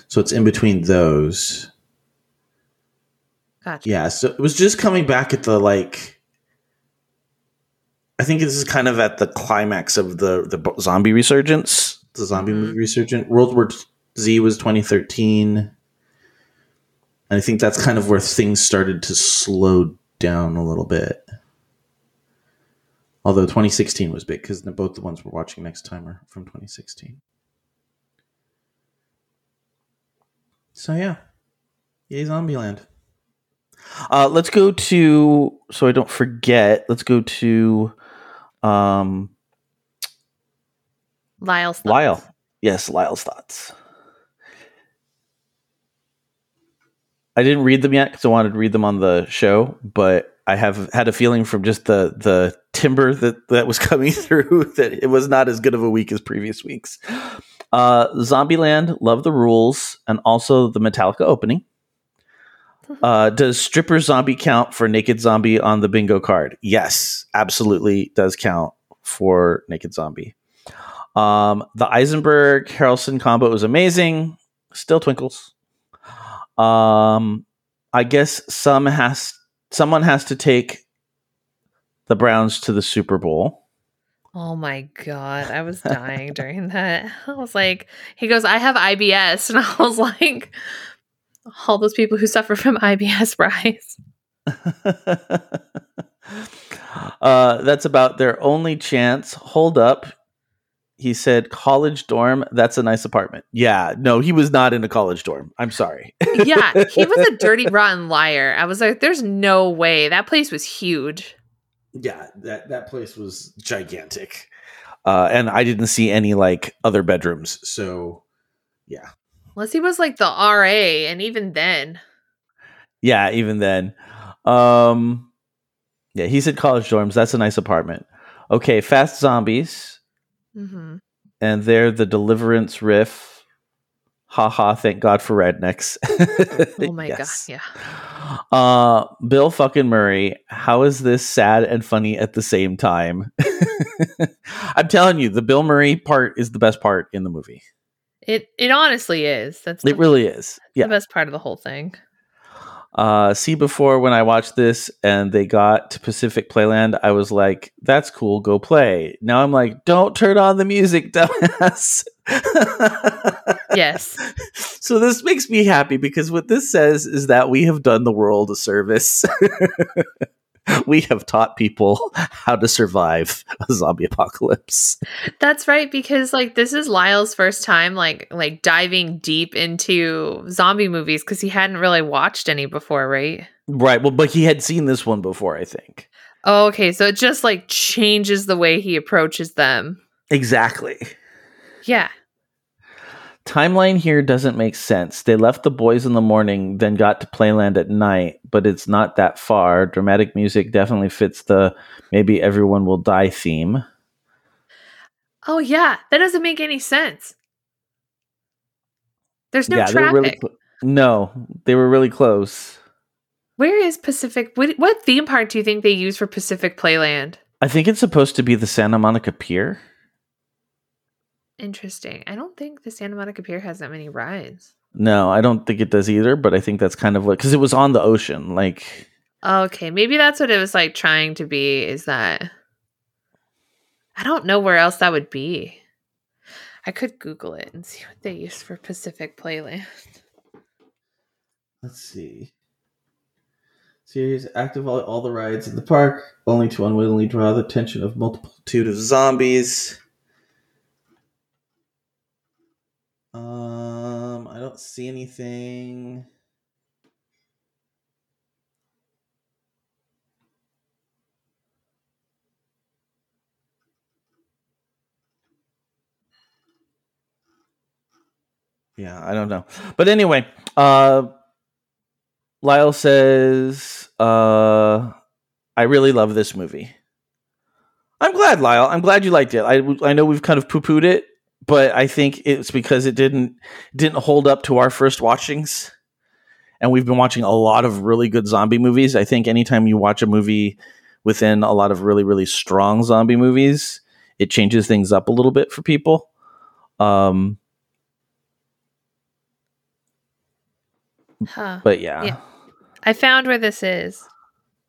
So it's in between those. Gotcha. Yeah, so it was just coming back at the like. I think this is kind of at the climax of the the zombie resurgence, the zombie Mhm. movie resurgence. World War Z was 2013, and I think that's kind of where things started to slow down a little bit. Although 2016 was big because both the ones we're watching next time are from 2016. So yeah, yay Zombieland. Uh, let's go to so I don't forget. Let's go to um, Lyle's thoughts. Lyle. Yes, Lyle's thoughts. I didn't read them yet because I wanted to read them on the show, but I have had a feeling from just the the timber that that was coming through that it was not as good of a week as previous weeks. Uh, Zombieland, love the rules, and also the Metallica opening. Uh, does stripper zombie count for naked zombie on the bingo card? Yes, absolutely does count for naked zombie. Um, the Eisenberg Harrelson combo was amazing. Still twinkles. Um, I guess some has someone has to take the Browns to the Super Bowl. Oh my god, I was dying during that. I was like, he goes, I have IBS. And I was like, all those people who suffer from IBS, Bryce. uh, that's about their only chance. Hold up. He said, college dorm. That's a nice apartment. Yeah, no, he was not in a college dorm. I'm sorry. yeah, he was a dirty, rotten liar. I was like, there's no way. That place was huge. Yeah, that that place was gigantic, uh, and I didn't see any like other bedrooms. So, yeah, Unless he was like the RA, and even then. yeah. Even then, Um, yeah, he said college dorms. That's a nice apartment. Okay, Fast Zombies, hmm and they're the Deliverance riff. Ha ha! Thank God for rednecks. Oh my Yes. god, yeah. Uh, Bill fucking Murray. How is this sad and funny at the same time? I'm telling you, the Bill Murray part is the best part in the movie. It it honestly is. That's the, It really is. the best part of the whole thing. Uh, see, before when I watched this and they got to Pacific Playland, I was like, "That's cool, go play." Now I'm like, "Don't turn on the music, dumbass." Yes. So this makes me happy because what this says is that we have done the world a service. we have taught people how to survive a zombie apocalypse. That's right because like this is Lyle's first time like like diving deep into zombie movies cuz he hadn't really watched any before, right? Right. Well, but he had seen this one before, I think. Oh, okay, so it just like changes the way he approaches them. Exactly. Yeah. Timeline here doesn't make sense. They left the boys in the morning, then got to Playland at night, but it's not that far. Dramatic music definitely fits the maybe everyone will die theme. Oh yeah, that doesn't make any sense. There's no were traffic. really cl- no, they were really close. Where is Pacific? What, what theme park do you think they use for Pacific Playland? I think it's supposed to be the Santa Monica Pier. Interesting. I don't think the Santa Monica Pier has that many rides. No, I don't think it does either, but I think that's kind of what because it was on the ocean. Like, Okay, maybe that's what it was like trying to be is that I don't know where else that would be. I could Google it and see what they use for Pacific Playland. let's see. Series active all, all the rides in the park, only to unwittingly draw the attention of multitude of zombies. Um, I don't see anything. Yeah, I don't know. But anyway, uh Lyle says, uh I really love this movie. I'm glad, Lyle. I'm glad you liked it. I I know we've kind of poo-pooed it, but I think it's because it didn't didn't hold up to our first watchings. And we've been watching a lot of really good zombie movies. I think anytime you watch a movie within a lot of really really strong zombie movies, it changes things up a little bit for people. Um Huh. but yeah. Yeah. I found where this is.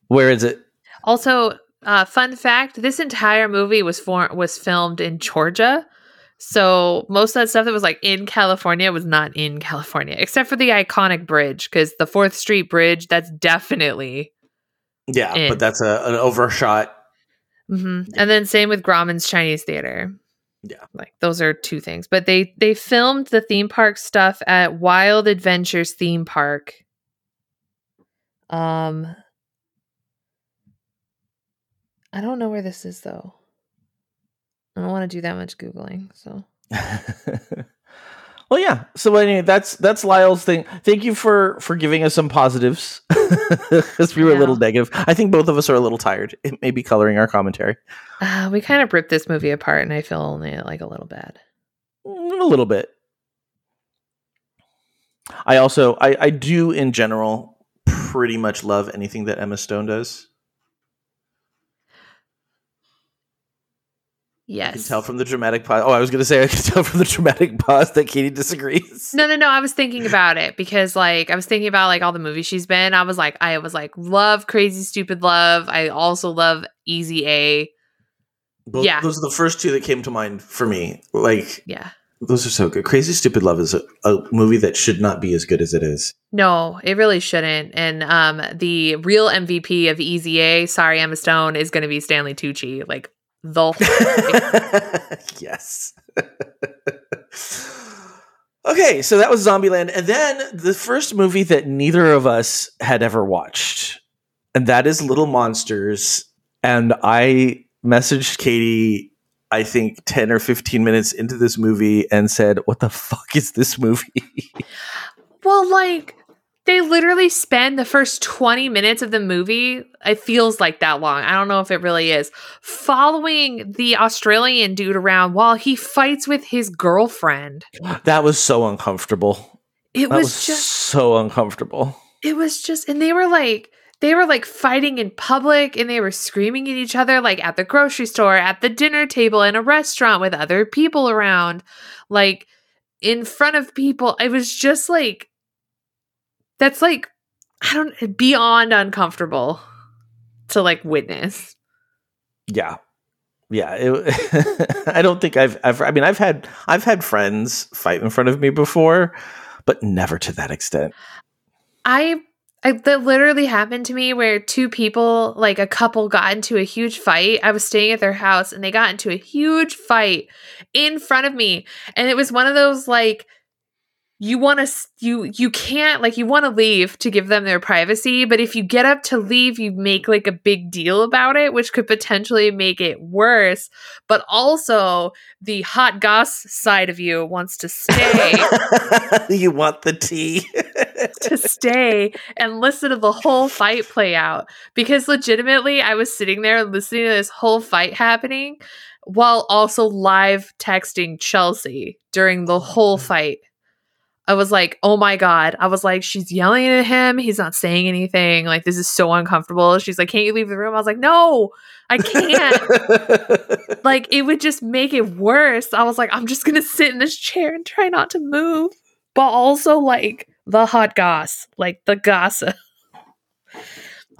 Where is it? Also, uh, fun fact: this entire movie was for was filmed in Georgia. So most of that stuff that was like in California was not in California, except for the iconic bridge, because the Fourth Street Bridge that's definitely. Yeah, In. but that's a, an overshot. hmm And then same with Grauman's Chinese Theater. Yeah. like those are two things. But they they filmed the theme park stuff at Wild Adventures theme park. Um, I don't know where this is though. I don't want to do that much googling. So well, yeah. So anyway, that's that's Lyle's thing. Thank you for for giving us some positives because we were a little negative. I think both of us are a little tired. It may be coloring our commentary uh, we kind of ripped this movie apart, and I feel only like a little bad. Mm, a little bit. I also I I do in general pretty much love anything that Emma Stone does. Yes. I can tell from the dramatic pause. Oh, I was going to say I can tell from the dramatic pause that Katie disagrees. No, no, no. I was thinking about it because, like, I was thinking about like all the movies she's been. I was like, I was like, love Crazy Stupid Love. I also love Easy A. Both, Yeah. those are the first two that came to mind for me. Like Yeah. those are so good. Crazy Stupid Love is a, a movie that should not be as good as it is. No, it really shouldn't. And um, the real MVP of Easy A, sorry, Emma Stone, is going to be Stanley Tucci. Like the whole yes. okay, so that was Zombieland, and then the first movie that neither of us had ever watched, and that is Little Monsters. And I messaged Katie, I think ten or fifteen minutes into this movie, and said, "What the fuck is this movie?" Well, like, they literally spend the first 20 minutes of the movie it feels like that long i don't know if it really is following the australian dude around while he fights with his girlfriend That was so uncomfortable. it was, was, just so uncomfortable. it was just and they were like they were like fighting in public and they were screaming at each other like at the grocery store at the dinner table in a restaurant with other people around like in front of people it was just like that's like i don't beyond uncomfortable to like witness Yeah. Yeah, it, I don't think I've ever. I mean, I've had I've had friends fight in front of me before, but never to that extent. I I that literally happened to me where two people, like a couple, got into a huge fight. I was staying at their house and they got into a huge fight in front of me, and it was one of those like you want to you you can't like you want to leave to give them their privacy but if you get up to leave you make like a big deal about it which could potentially make it worse but also the hot goss side of you wants to stay you want the tea? to stay and listen to the whole fight play out because legitimately I was sitting there listening to this whole fight happening while also live texting Chelsea during the whole mm. fight. I was like, "Oh my god." I was like, "She's yelling at him. He's not saying anything. Like this is so uncomfortable." She's like, "Can't you leave the room?" I was like, "No. I can't." like it would just make it worse. I was like, I'm just gonna sit in this chair and try not to move. But also like the hot goss, like the gossip.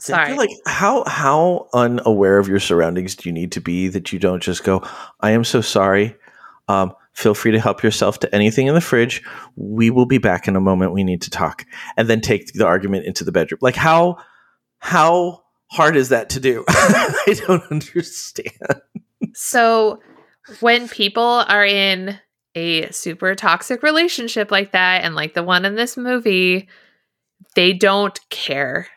See, I Sorry. feel like how how unaware of your surroundings do you need to be that you don't just go, "I am so sorry." Um, feel free to help yourself to anything in the fridge. We will be back in a moment. We need to talk, and then take the argument into the bedroom. Like how how hard is that to do? I don't understand. So when people are in a super toxic relationship like that, and like the one in this movie, they don't care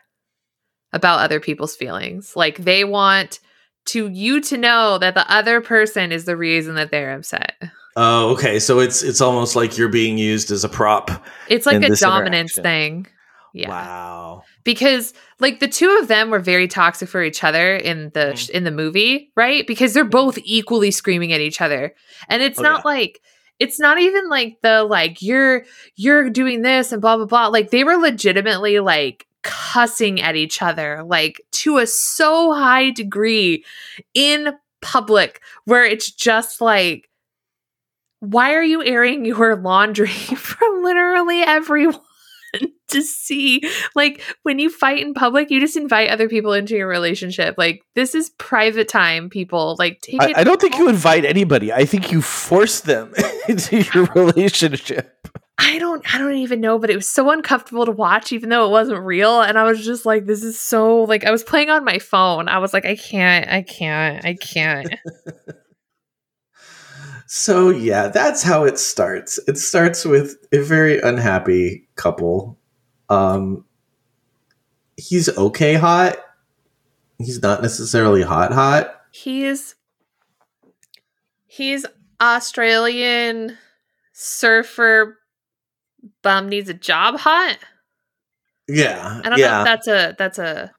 about other people's feelings. Like they want to you to know that the other person is the reason that they're upset. Oh, okay. So it's it's almost like you're being used as a prop. It's like a dominance thing. Yeah. Wow. because like the two of them were very toxic for each other in the Mhm. in the movie, right? Because they're both equally screaming at each other. And it's Oh, not like it's not even like the like you're you're doing this and blah blah blah. Like they were legitimately like cussing at each other like to a so high degree in public where it's just like why are you airing your laundry from literally everyone to see like when you fight in public you just invite other people into your relationship. Like this is private time people. Like take I, it I don't think you invite anybody. I think you force them into your relationship. I don't I don't even know but it was so uncomfortable to watch even though it wasn't real. And I was just like this is so like I was playing on my phone. I was like I can't I can't I can't So yeah, that's how it starts. It starts with a very unhappy couple. Um he's okay hot. He's not necessarily hot hot. he's he's Australian surfer bum needs a job hot Yeah. I don't yeah. know if that's a that's a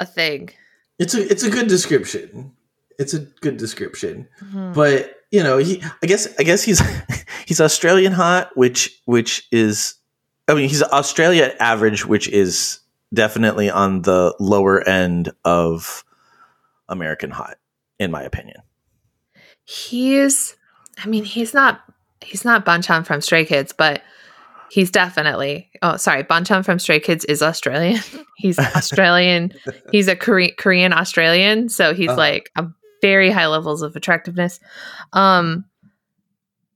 a thing it's a it's a good description. It's a good description. Mhm. But, you know, he I guess I guess he's he's Australian hot, which which is I mean, he's Australia average, which is definitely on the lower end of American hot, in my opinion. he's i mean he's not he's not Bang Chan from stray kids but he's definitely oh sorry Bang Chan from stray kids is australian he's australian he's a Kore- korean australian so he's Uh-huh. like a very high levels of attractiveness. Um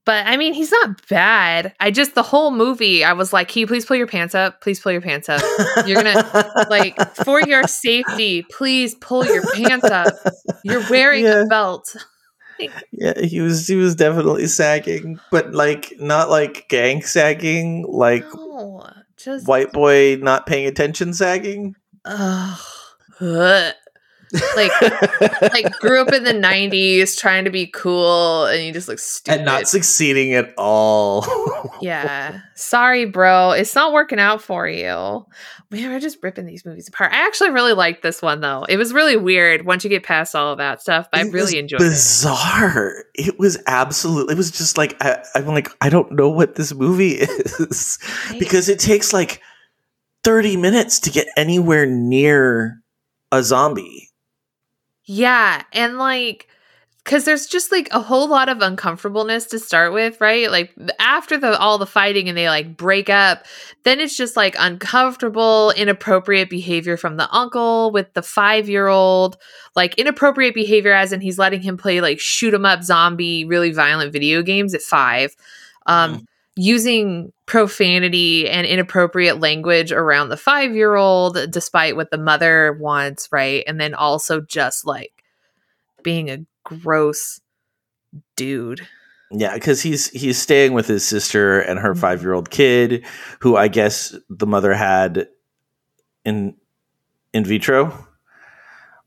but i mean he's not bad. I just the whole movie i was like can you please pull your pants up? Please pull your pants up. You're gonna like for your safety please pull your pants up. You're wearing Yeah. a belt. Yeah, he was he was definitely sagging, but like not like gang sagging, like no, just white boy not paying attention sagging. Ugh. Like, like grew up in the '90s, trying to be cool, and you just look stupid. and not succeeding at all. yeah, sorry, bro. It's not working out for you. Man, we're just ripping these movies apart. I actually really liked this one though. It was really weird once you get past all of that stuff. But I It was really enjoyed it. bizarre. It was absolutely. It was just like I, I'm like I don't know what this movie is because it takes like 30 minutes to get anywhere near a zombie. Yeah, and like cuz there's just like a whole lot of uncomfortableness to start with, right? Like after the all the fighting and they like break up, then it's just like uncomfortable, inappropriate behavior from the uncle with the 5-year-old, like inappropriate behavior as in he's letting him play like shoot 'em up zombie really violent video games at 5. Um using profanity and inappropriate language around the five year old, despite what the mother wants, right? And then also just like being a gross dude. Yeah, because he's he's staying with his sister and her Mhm. five year old kid, who I guess the mother had in in vitro.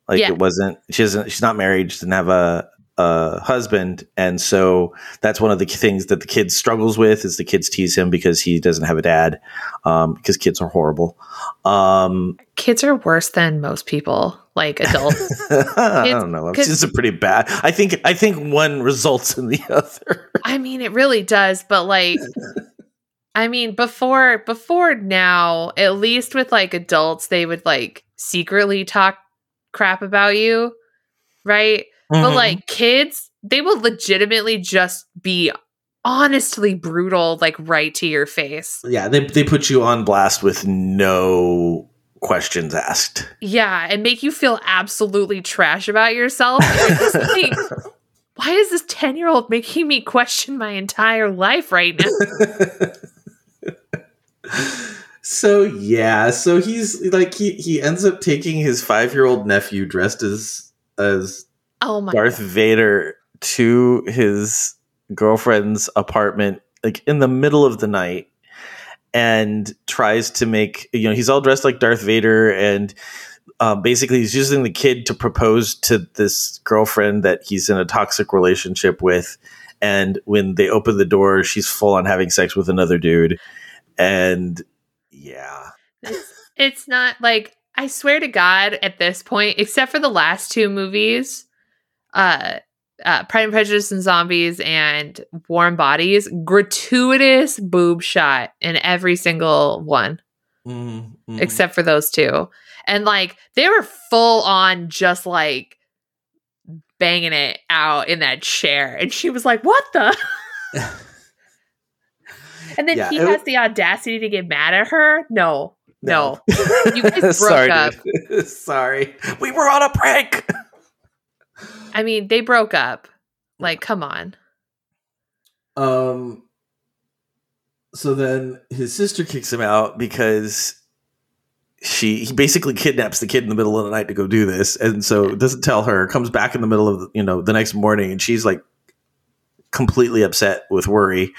Like Yeah. it wasn't. She doesn't. She's not married. She doesn't have a a husband, and so that's one of the things that the kid struggles with. Is the kids tease him because he doesn't have a dad, um, because kids are horrible. Um, Kids are worse than most people, like adults. I don't know. It's a pretty bad. I think. I think one results in the other. I mean, it really does, but like I mean, before before now, at least with like adults, they would like secretly talk crap about you, right? But Mhm. like kids, they will legitimately just be honestly brutal, like right to your face. Yeah, they they put you on blast with no questions asked. Yeah, and make you feel absolutely trash about yourself. And you're just like, why is this 10 year old making me question my entire life right now? so yeah, so he's like he he ends up taking his five year old nephew dressed as as Oh my Darth Vader to his girlfriend's apartment, like in the middle of the night, and tries to make you know he's all dressed like Darth Vader, and um, basically he's using the kid to propose to this girlfriend that he's in a toxic relationship with. And when they open the door, she's full on having sex with another dude, and yeah, it's, it's not like I swear to God at this point, except for the last two movies, uh, uh, Pride and Prejudice and Zombies and Warm Bodies, gratuitous boob shot in every single one, Mm-hmm. except for those two. And like they were full on just like banging it out in that chair. And she was like, What the? and then Yeah, he it has the audacity to get mad at her. No, no. You guys broke Sorry, up. Sorry, we were on a prank. I mean, they broke up. Like, come on. Um. So then his sister kicks him out because she he basically kidnaps the kid in the middle of the night to go do this, and so doesn't tell her. Comes back in the middle of the, you know the next morning, and she's like completely upset with worry,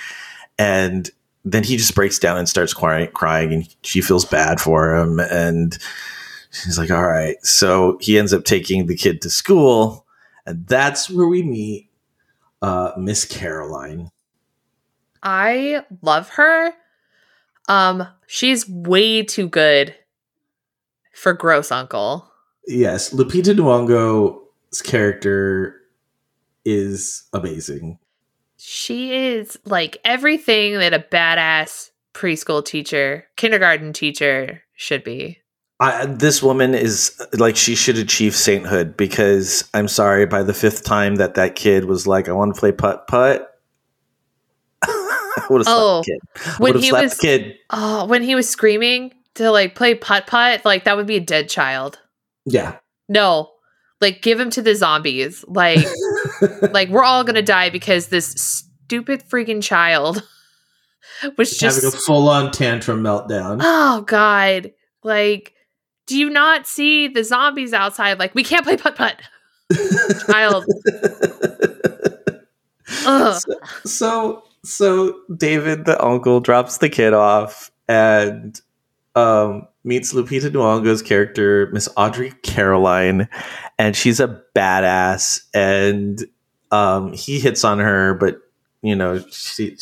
and then he just breaks down and starts crying, crying, and she feels bad for him, and she's like, "All right." So he ends up taking the kid to school, and that's where we meet uh, Miss Caroline. I love her. Um, she's way too good for gross uncle. Yes, Lupita Nyong'o's character is amazing. She is like everything that a badass preschool teacher, kindergarten teacher should be. I, this woman is like she should achieve sainthood because I'm sorry, by the fifth time that that kid was like, "I want to play putt putt," I would have Oh, the kid. When he was- kid. Oh, when he was screaming to like play putt putt, like that would be a dead child. Yeah, No, like give him to the zombies. Like, like we're all gonna die because this stupid freaking child was just having a full on tantrum meltdown. Oh God! Like, do you not see the zombies outside? Like, we can't play putt putt. Child. Ugh. so so David the uncle drops the kid off and um meets Lupita Nyong'o's character, Miss Audrey Caroline, and she's a badass. And um, he hits on her, but you know, she.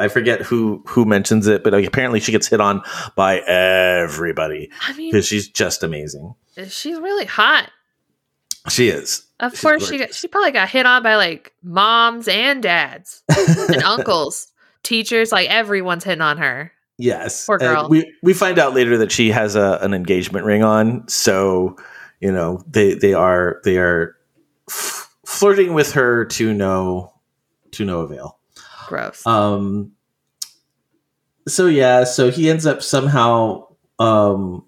I forget who who mentions it, but apparently she gets hit on by everybody I mean, because she's just amazing. she's really hot. She is. Of She's course, she gorgeous. she probably got hit on by like moms and dads and uncles, teachers. Like everyone's hitting on her. Yes. Poor And girl. we we find out later that she has a, an engagement ring on, so you know they they are they are f- flirting with her to no to no avail. Gross. Um. So yeah, so he ends up somehow um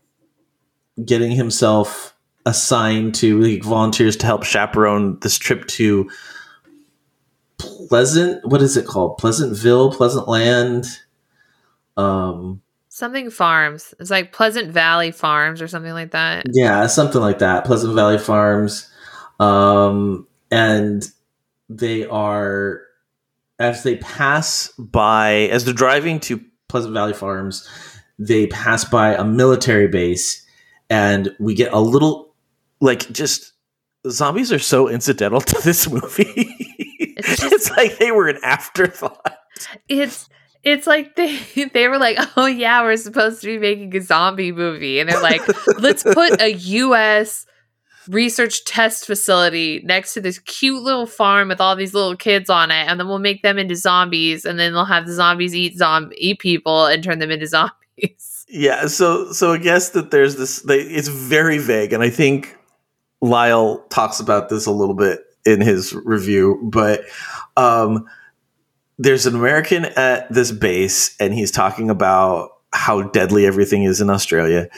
getting himself assigned to he volunteers to help chaperone this trip to Pleasant. What is it called? Pleasantville, Pleasant Land. Um. something Farms. It's like Pleasant Valley Farms or something like that. Yeah, something like that. Pleasant Valley Farms. Um, and they are, as they pass by, as they're driving to Pleasant Valley Farms, they pass by a military base, and we get a little, like, just zombies are so incidental to this movie. It's just- it's like they were an afterthought. It's it's like they they were like, oh yeah, we're supposed to be making a zombie movie, and they're like, let's put a U.S. research test facility next to this cute little farm with all these little kids on it, and then we'll make them into zombies, and then they'll have the zombies eat zom eat people and turn them into zombies. Yeah, so so I guess that there's this. They, it's very vague, and I think Lyle talks about this a little bit in his review. But um, there's an American at this base, and he's talking about how deadly everything is in Australia,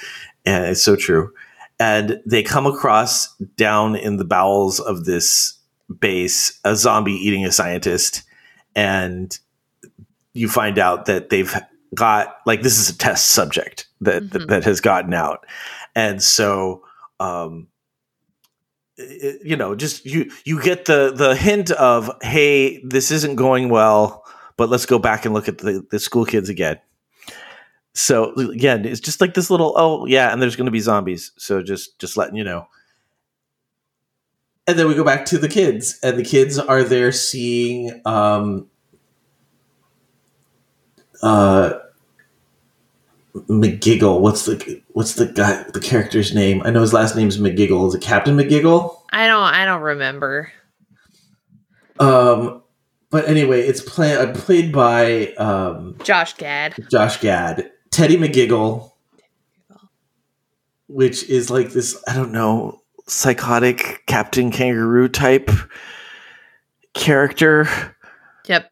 and it's so true. And they come across down in the bowels of this base a zombie eating a scientist, and you find out that they've got like this is a test subject that Mhm. that, that has gotten out and so um it- you know just you you get the the hint of hey this isn't going well but let's go back and look at the, the school kids again so again it's just like this little oh yeah and there's going to be zombies so just just letting you know and then we go back to the kids and the kids are there seeing um uh McGiggle. What's the what's the guy the character's name? I know his last name's McGiggle. Is it Captain McGiggle? I don't I don't remember. Um, but anyway, it's play, uh, played by um, Josh Gad. Josh Gad, Teddy McGiggle, which is like this. I don't know, psychotic Captain Kangaroo type character. Yep.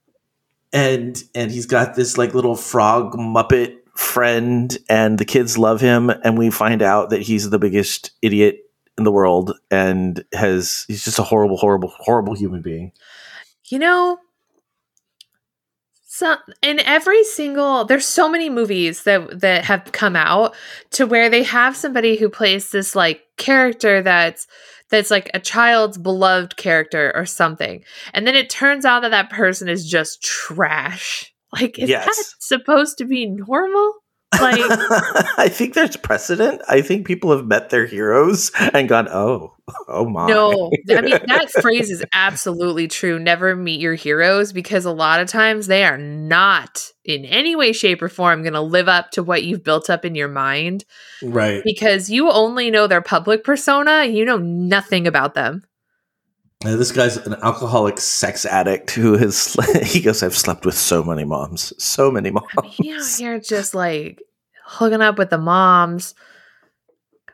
and and he's got this like little frog muppet friend and the kids love him and we find out that he's the biggest idiot in the world and has he's just a horrible horrible horrible human being You know, so in every single there's so many movies that that have come out to where they have somebody who plays this like character that's that's like a child's beloved character or something. And then it turns out that that person is just trash. Like is Yes. that supposed to be normal? Like i think there's precedent i think people have met their heroes and gone oh oh my No, I mean that phrase is absolutely true. Never meet your heroes because a lot of times they are not in any way, shape, or form going to live up to what you've built up in your mind right because you only know their public persona. You know nothing about them. Uh, this guy's an alcoholic sex addict who has he goes i've slept with so many moms so many moms I mean, you know, you're just like hooking up with the moms.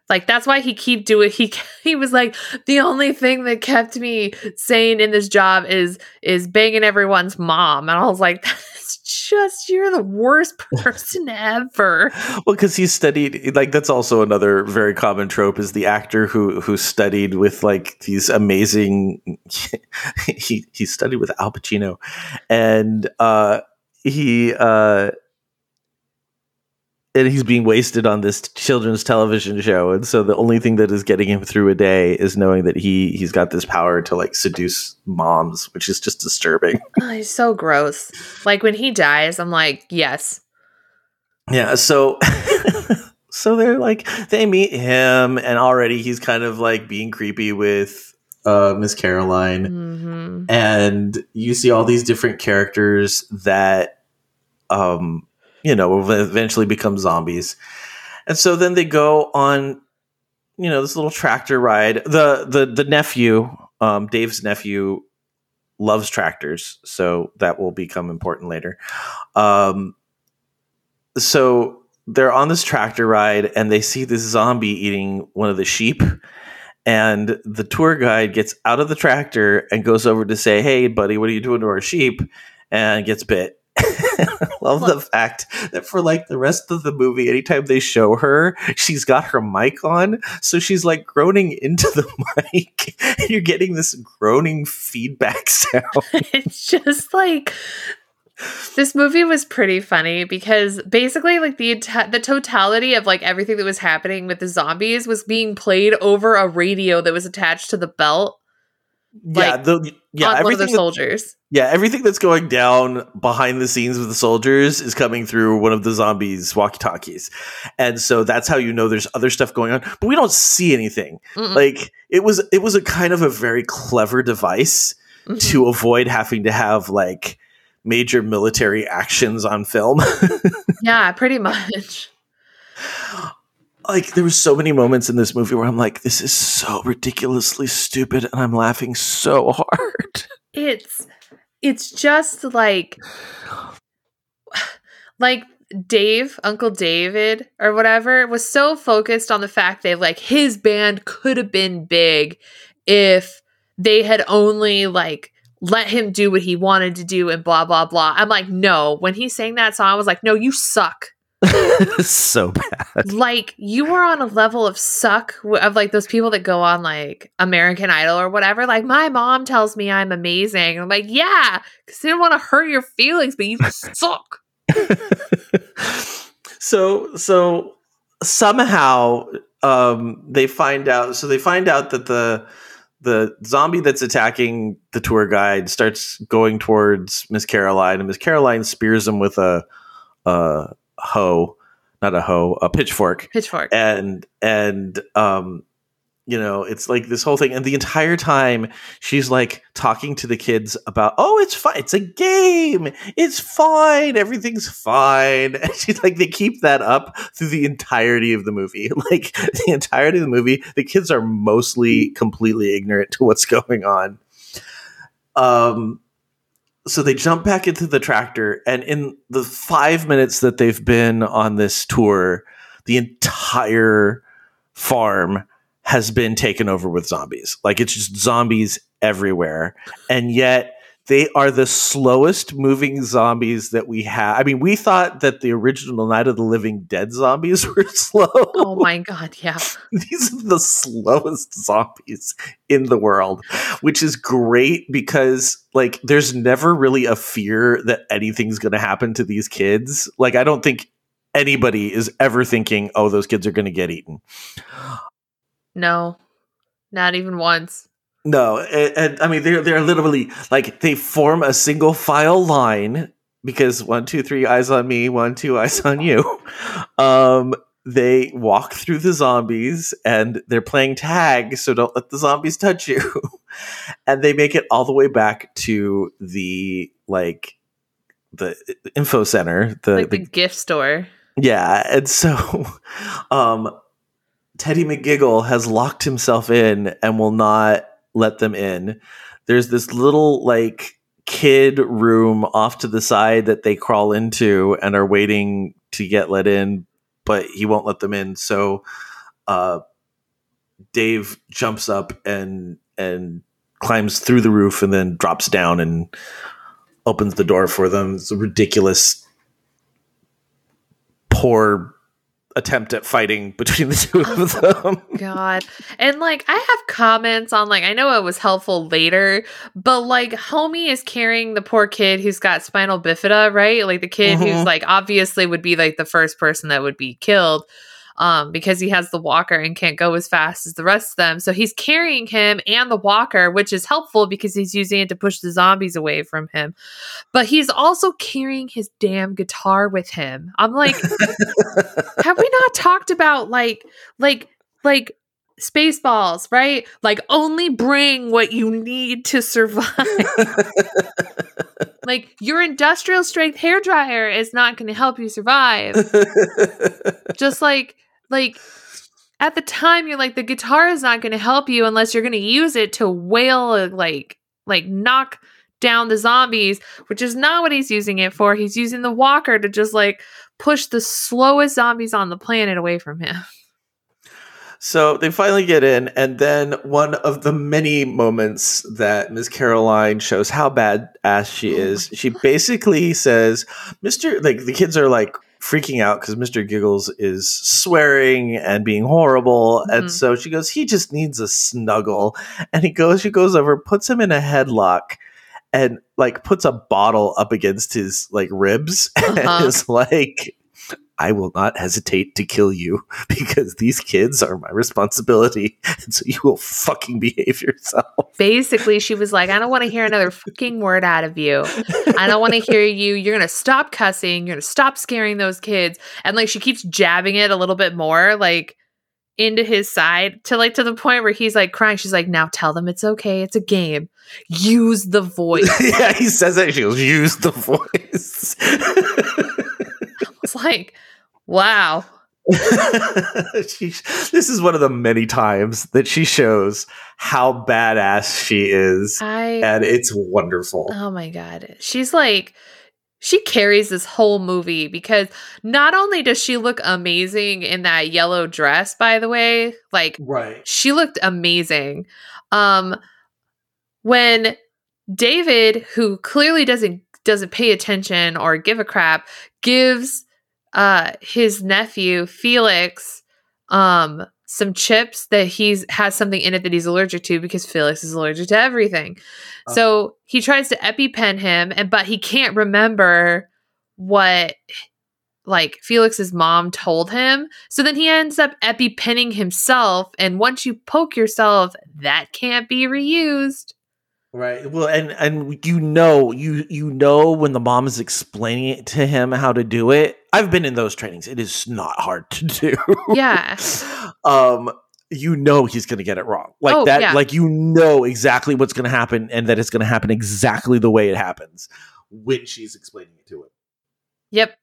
Like that's why he keep doing. He he was like the only thing that kept me sane in this job is is banging everyone's mom, and I was like, that's just you're the worst person ever. Well, because he studied, like that's also another very common trope is the actor who who studied with like these amazing. he he studied with Al Pacino, and uh, he uh, and he's being wasted on this children's television show, and so the only thing that is getting him through a day is knowing that he he's got this power to like seduce moms, which is just disturbing. Oh, he's so gross. Like when he dies, I'm like, yes, Yeah, so So they're like, they meet him, and already he's kind of like being creepy with uh, Miss Caroline. hmm And you see all these different characters that, um, you know, eventually become zombies. And so then they go on, you know, this little tractor ride. The the the nephew, um, Dave's nephew, loves tractors, so that will become important later. Um, so they're on this tractor ride and they see this zombie eating one of the sheep and the tour guide gets out of the tractor and goes over to say hey buddy what are you doing to our sheep and gets bit love the fact that for like the rest of the movie anytime they show her she's got her mic on. So she's like groaning into the mic. And you're getting this groaning feedback sound. It's just like this movie was pretty funny because basically like the the totality of like everything that was happening with the zombies was being played over a radio that was attached to the belt yeah Like, the yeah on of the everything soldiers. Yeah, everything that's going down behind the scenes with the soldiers is coming through one of the zombies' walkie talkies. And so that's how you know there's other stuff going on. But we don't see anything. Mm-mm. Like it was it was a kind of a very clever device Mhm. to avoid having to have like major military actions on film. yeah, pretty much. Like there were so many moments in this movie where I'm like, this is so ridiculously stupid and I'm laughing so hard. It's it's just like like Dave, Uncle David or whatever was so focused on the fact that like his band could have been big if they had only like let him do what he wanted to do and blah blah blah. I'm like, no. When he sang that song, I was like, no, you suck. so bad. Like you were on a level of suck of like those people that go on like American Idol or whatever. Like my mom tells me I'm amazing. I'm like, yeah, because they don't want to hurt your feelings, but you suck. so so somehow um they find out so they find out that the the zombie that's attacking the tour guide starts going towards Miss Caroline and Miss Caroline spears him with a a hoe not a hoe a pitchfork. Pitchfork. and and um you know it's like this whole thing. And the entire time she's like talking to the kids about oh it's fine it's a game. It's fine. Everything's fine. And she's like they keep that up through the entirety of the movie. Like the entirety of the movie the kids are mostly completely ignorant to what's going on. Um so they jump back into the tractor and in the five minutes that they've been on this tour the entire farm has been taken over with zombies. Like it's just zombies everywhere. And yet they are the slowest moving zombies that we have i mean we thought that the original night of the living dead zombies were slow Oh my god, yeah. these are the slowest zombies in the world which is great because like there's never really a fear that anything's going to happen to these kids like i don't think anybody is ever thinking oh those kids are going to get eaten No. Not even once. No and, and i mean they're they're literally like they form a single file line because one two three eyes on me one two eyes on you um they walk through the zombies and they're playing tag so don't let the zombies touch you and they make it all the way back to the like the info center the, like the, the gift store. yeah, and so um Teddy McGiggle has locked himself in and will not let them in. There's this little like kid room off to the side that they crawl into and are waiting to get let in, but he won't let them in. So uh Dave jumps up and and climbs through the roof and then drops down and opens the door for them. It's a ridiculous poor attempt at fighting between the two of them. God. And like I have comments on like I know it was helpful later, but like homie is carrying the poor kid who's got spinal bifida, right? Like the kid Mhm. who's like obviously would be like the first person that would be killed. Um, because he has the walker and can't go as fast as the rest of them. So he's carrying him and the walker, which is helpful because he's using it to push the zombies away from him. But he's also carrying his damn guitar with him. I'm like, have we not talked about like, like, like Spaceballs, right? Like only bring what you need to survive. like your industrial strength hair dryer is not going to help you survive. Just like like at the time you're like the guitar is not going to help you unless you're going to use it to wail like like knock down the zombies, which is not what he's using it for. He's using the walker to just like push the slowest zombies on the planet away from him. So they finally get in, and then one of the many moments that Miss Caroline shows how bad ass she oh is, she basically says, Mr. Like the kids are like freaking out because Mr. Giggles is swearing and being horrible. And Mhm. so she goes, he just needs a snuggle. And he goes, she goes over, puts him in a headlock. And like puts a bottle up against his like ribs and Uh-huh. is like, I will not hesitate to kill you because these kids are my responsibility. And so you will fucking behave yourself. Basically, she was like, I don't want to hear another fucking word out of you. I don't want to hear you. You're going to stop cussing. You're going to stop scaring those kids. And like she keeps jabbing it a little bit more, like into his side to like to the point where he's like crying. She's like, now tell them it's okay. It's a game. Use the voice. yeah, he says that. She goes, use the voice. It's like, wow. she, this is one of the many times that she shows how badass she is. I And it's wonderful. Oh my god. She's like she carries this whole movie because not only does she look amazing in that yellow dress by the way, like Right. she looked amazing. Um when David, who clearly doesn't doesn't pay attention or give a crap, gives uh his nephew Felix um some chips that he's has something in it that he's allergic to because Felix is allergic to everything. Uh. So he tries to EpiPen him and but he can't remember what like Felix's mom told him. So then he ends up EpiPenning himself and once you poke yourself, that can't be reused. Right. Well, and and you know, you you know when the mom is explaining it to him how to do it. I've been in those trainings. It is not hard to do. Yeah. um you know he's going to get it wrong. Like Oh, that yeah. like you know exactly what's going to happen and that it's going to happen exactly the way it happens when she's explaining it to him. Yep.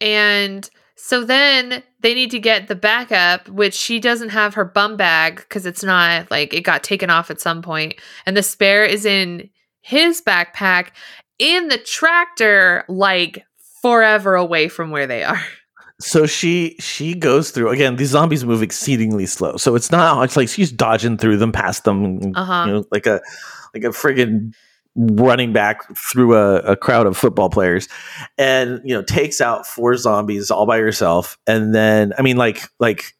And so then they need to get the backup, which she doesn't have her bum bag because it's not like it got taken off at some. And the spare is in his backpack in the tractor, like forever away from where they are. So she she goes through again. These zombies move exceedingly slow, so it's not. It's like she's dodging through them, past them, Uh-huh. you know, like a like a friggin' running back through a, a crowd of football players, and you know takes out four zombies all by herself, and then I mean like like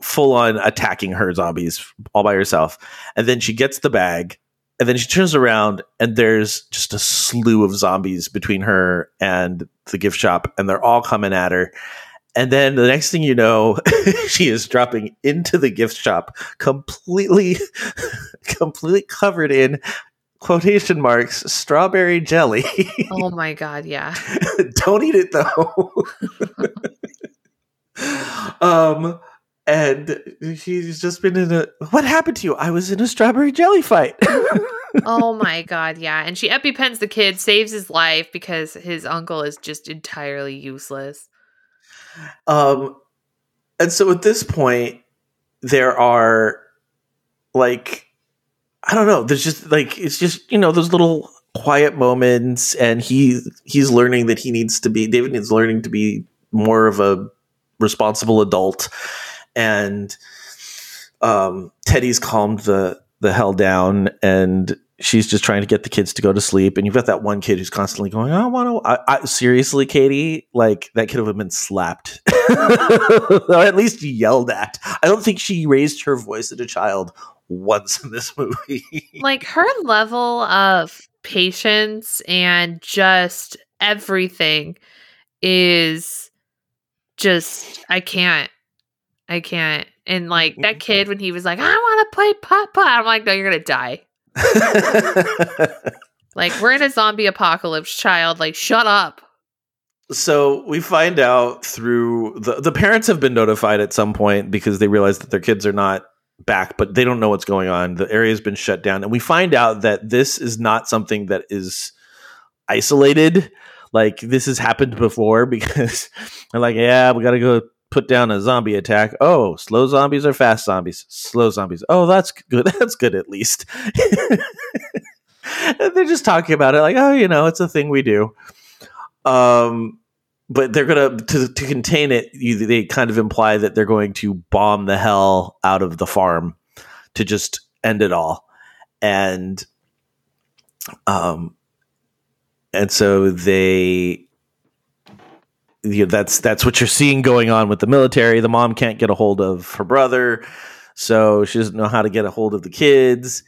full on attacking her zombies all by herself, and then she gets the bag. And then she turns around, and there's just a slew of zombies between her and the gift shop, and they're all coming at her. And then the next thing you know, she is dropping into the gift shop completely, completely covered in quotation marks strawberry jelly. oh my God. Yeah. Don't eat it though. um, and she's just been in a. What happened to you? I was in a strawberry jelly fight. Oh my God. Yeah. And she EpiPens the kid, saves his life because his uncle is just entirely useless. Um, and so at this point, there are like, I don't know. There's just like it's just you know those little quiet moments, and he he's learning that he needs to be. David needs learning to be more of a responsible adult, and um, Teddy's calmed the the hell down, and she's just trying to get the kids to go to sleep. And you've got that one kid who's constantly going, "I want to." I, I, seriously, Katie, like that kid would have been slapped, or at least yelled at. I don't think she raised her voice at a child once in this movie. like her level of patience and just everything is just I can't I can't. And like that mm-hmm. kid when he was like, I want to play putt putt. I'm like, no, you're gonna die. Like we're in a zombie apocalypse, child. Like shut up. so we find out through the the parents have been notified at some point because they realize that their kids are not back, but they don't know what's going on. The area's been shut down, and we find out that this is not something that is isolated. Like this has happened before because they're like, yeah, we got to go put down a zombie attack. Oh, slow zombies or fast zombies? Slow zombies. Oh, that's good. That's good at least. They're just talking about it like, oh, you know, it's a thing we do. Um, but they're gonna to to contain it. You, they kind of imply that they're going to bomb the hell out of the farm to just end it all, and um, and so they. You know, that's that's what you're seeing going on with the military. The mom can't get a hold of her brother, so she doesn't know how to get a hold of the kids,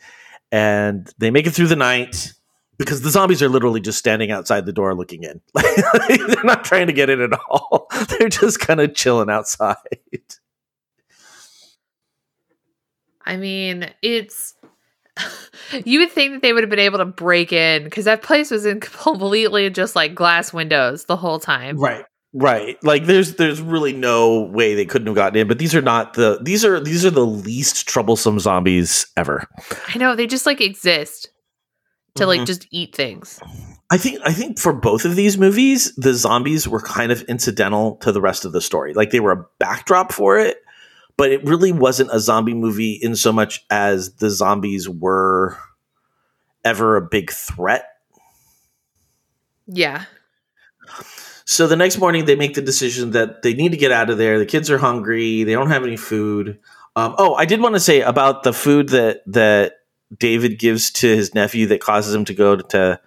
and they make it through the night because the zombies are literally just standing outside the door looking in. They're not trying to get in at all. They're just kind of chilling outside. I mean, it's you would think that they would have been able to break in because that place was in completely just like glass windows the whole time. Right. Right. Like there's there's really no way they couldn't have gotten in, but these are not the these are these are the least troublesome zombies ever. I know they just like exist to like Mhm. just eat things. I think I think for both of these movies, the zombies were kind of incidental to the rest of the story. Like they were a backdrop for it, but it really wasn't a zombie movie in so much as the zombies were ever a big threat. Yeah. So the next morning, they make the decision that they need to get out of there. The kids are hungry. They don't have any food. Um, oh, I did want to say about the food that that David gives to his nephew that causes him to go to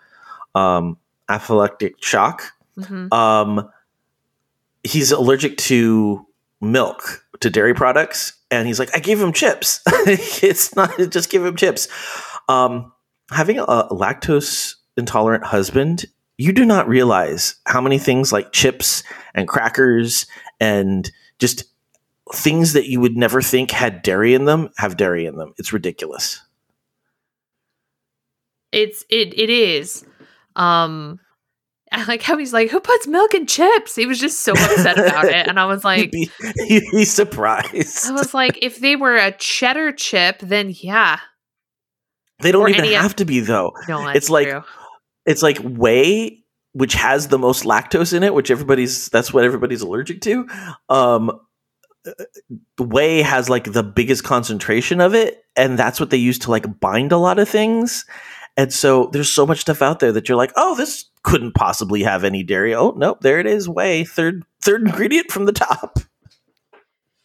um, anaphylactic shock. hmm Um, he's allergic to milk, to dairy products, and he's like, I gave him chips. it's not just give him chips. Um, having a lactose intolerant husband, you do not realize how many things like chips and crackers and just things that you would never think had dairy in them have dairy in them. It's ridiculous. It's it it is. Um I like how he's like, Who puts milk in chips? He was just so upset about it. And I was like you'd, be, you'd be surprised. I was like, if they were a cheddar chip, then yeah. they don't or even have to be though. No, It's like- true. It's like whey which has the most lactose in it which everybody's that's what everybody's allergic to um whey has like the biggest concentration of it and that's what they use to like bind a lot of things. And so there's so much stuff out there that you're like oh this couldn't possibly have any dairy. Oh nope there it is whey third third ingredient from the top.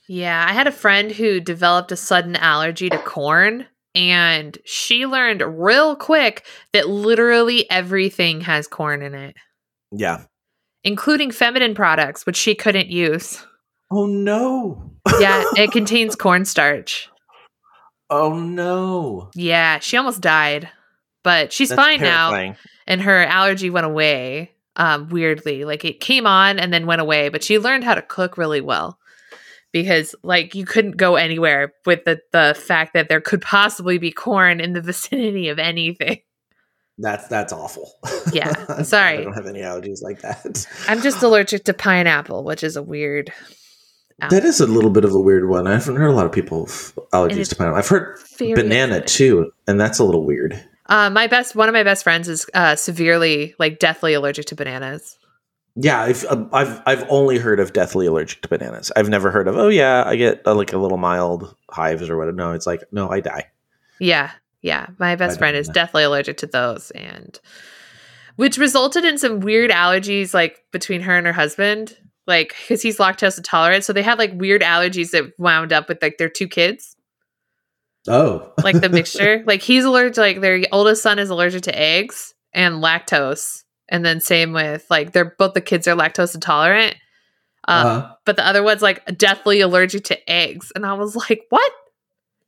Yeah, I had a friend who developed a sudden allergy to corn, and she learned real quick that literally everything has corn in it, yeah including feminine products, which she couldn't use. oh no Yeah, it contains cornstarch. oh no Yeah, she almost died, but she's That's fine now, and her allergy went away. Um, weirdly, like it came on and then went away, but she learned how to cook really well because, like, you couldn't go anywhere with the the fact that there could possibly be corn in the vicinity of anything. that's that's awful Yeah, sorry. I don't have any allergies like that I'm just allergic to pineapple, which is a weird. That is a little bit of a weird one. I haven't heard a lot of people allergies to pineapple. I've heard banana too, and that's a little weird. Uh, my best one of my best friends is uh, severely, like, deathly allergic to bananas. Yeah, I've um, I've I've only heard of deathly allergic to bananas. I've never heard of oh yeah, I get uh, like a little mild hives or whatever. No, it's like no, I die. Yeah, yeah. My best I friend is know. deathly allergic to those, and which resulted in some weird allergies, like between her and her husband, like because he's lactose intolerant. So they had like weird allergies that wound up with like their two kids, Oh, like the mixture. like he's allergic, like their oldest son is allergic to eggs and lactose, and then same with like they're both the kids are lactose intolerant. Uh, uh But the other one's like deathly allergic to eggs, and I was like, what?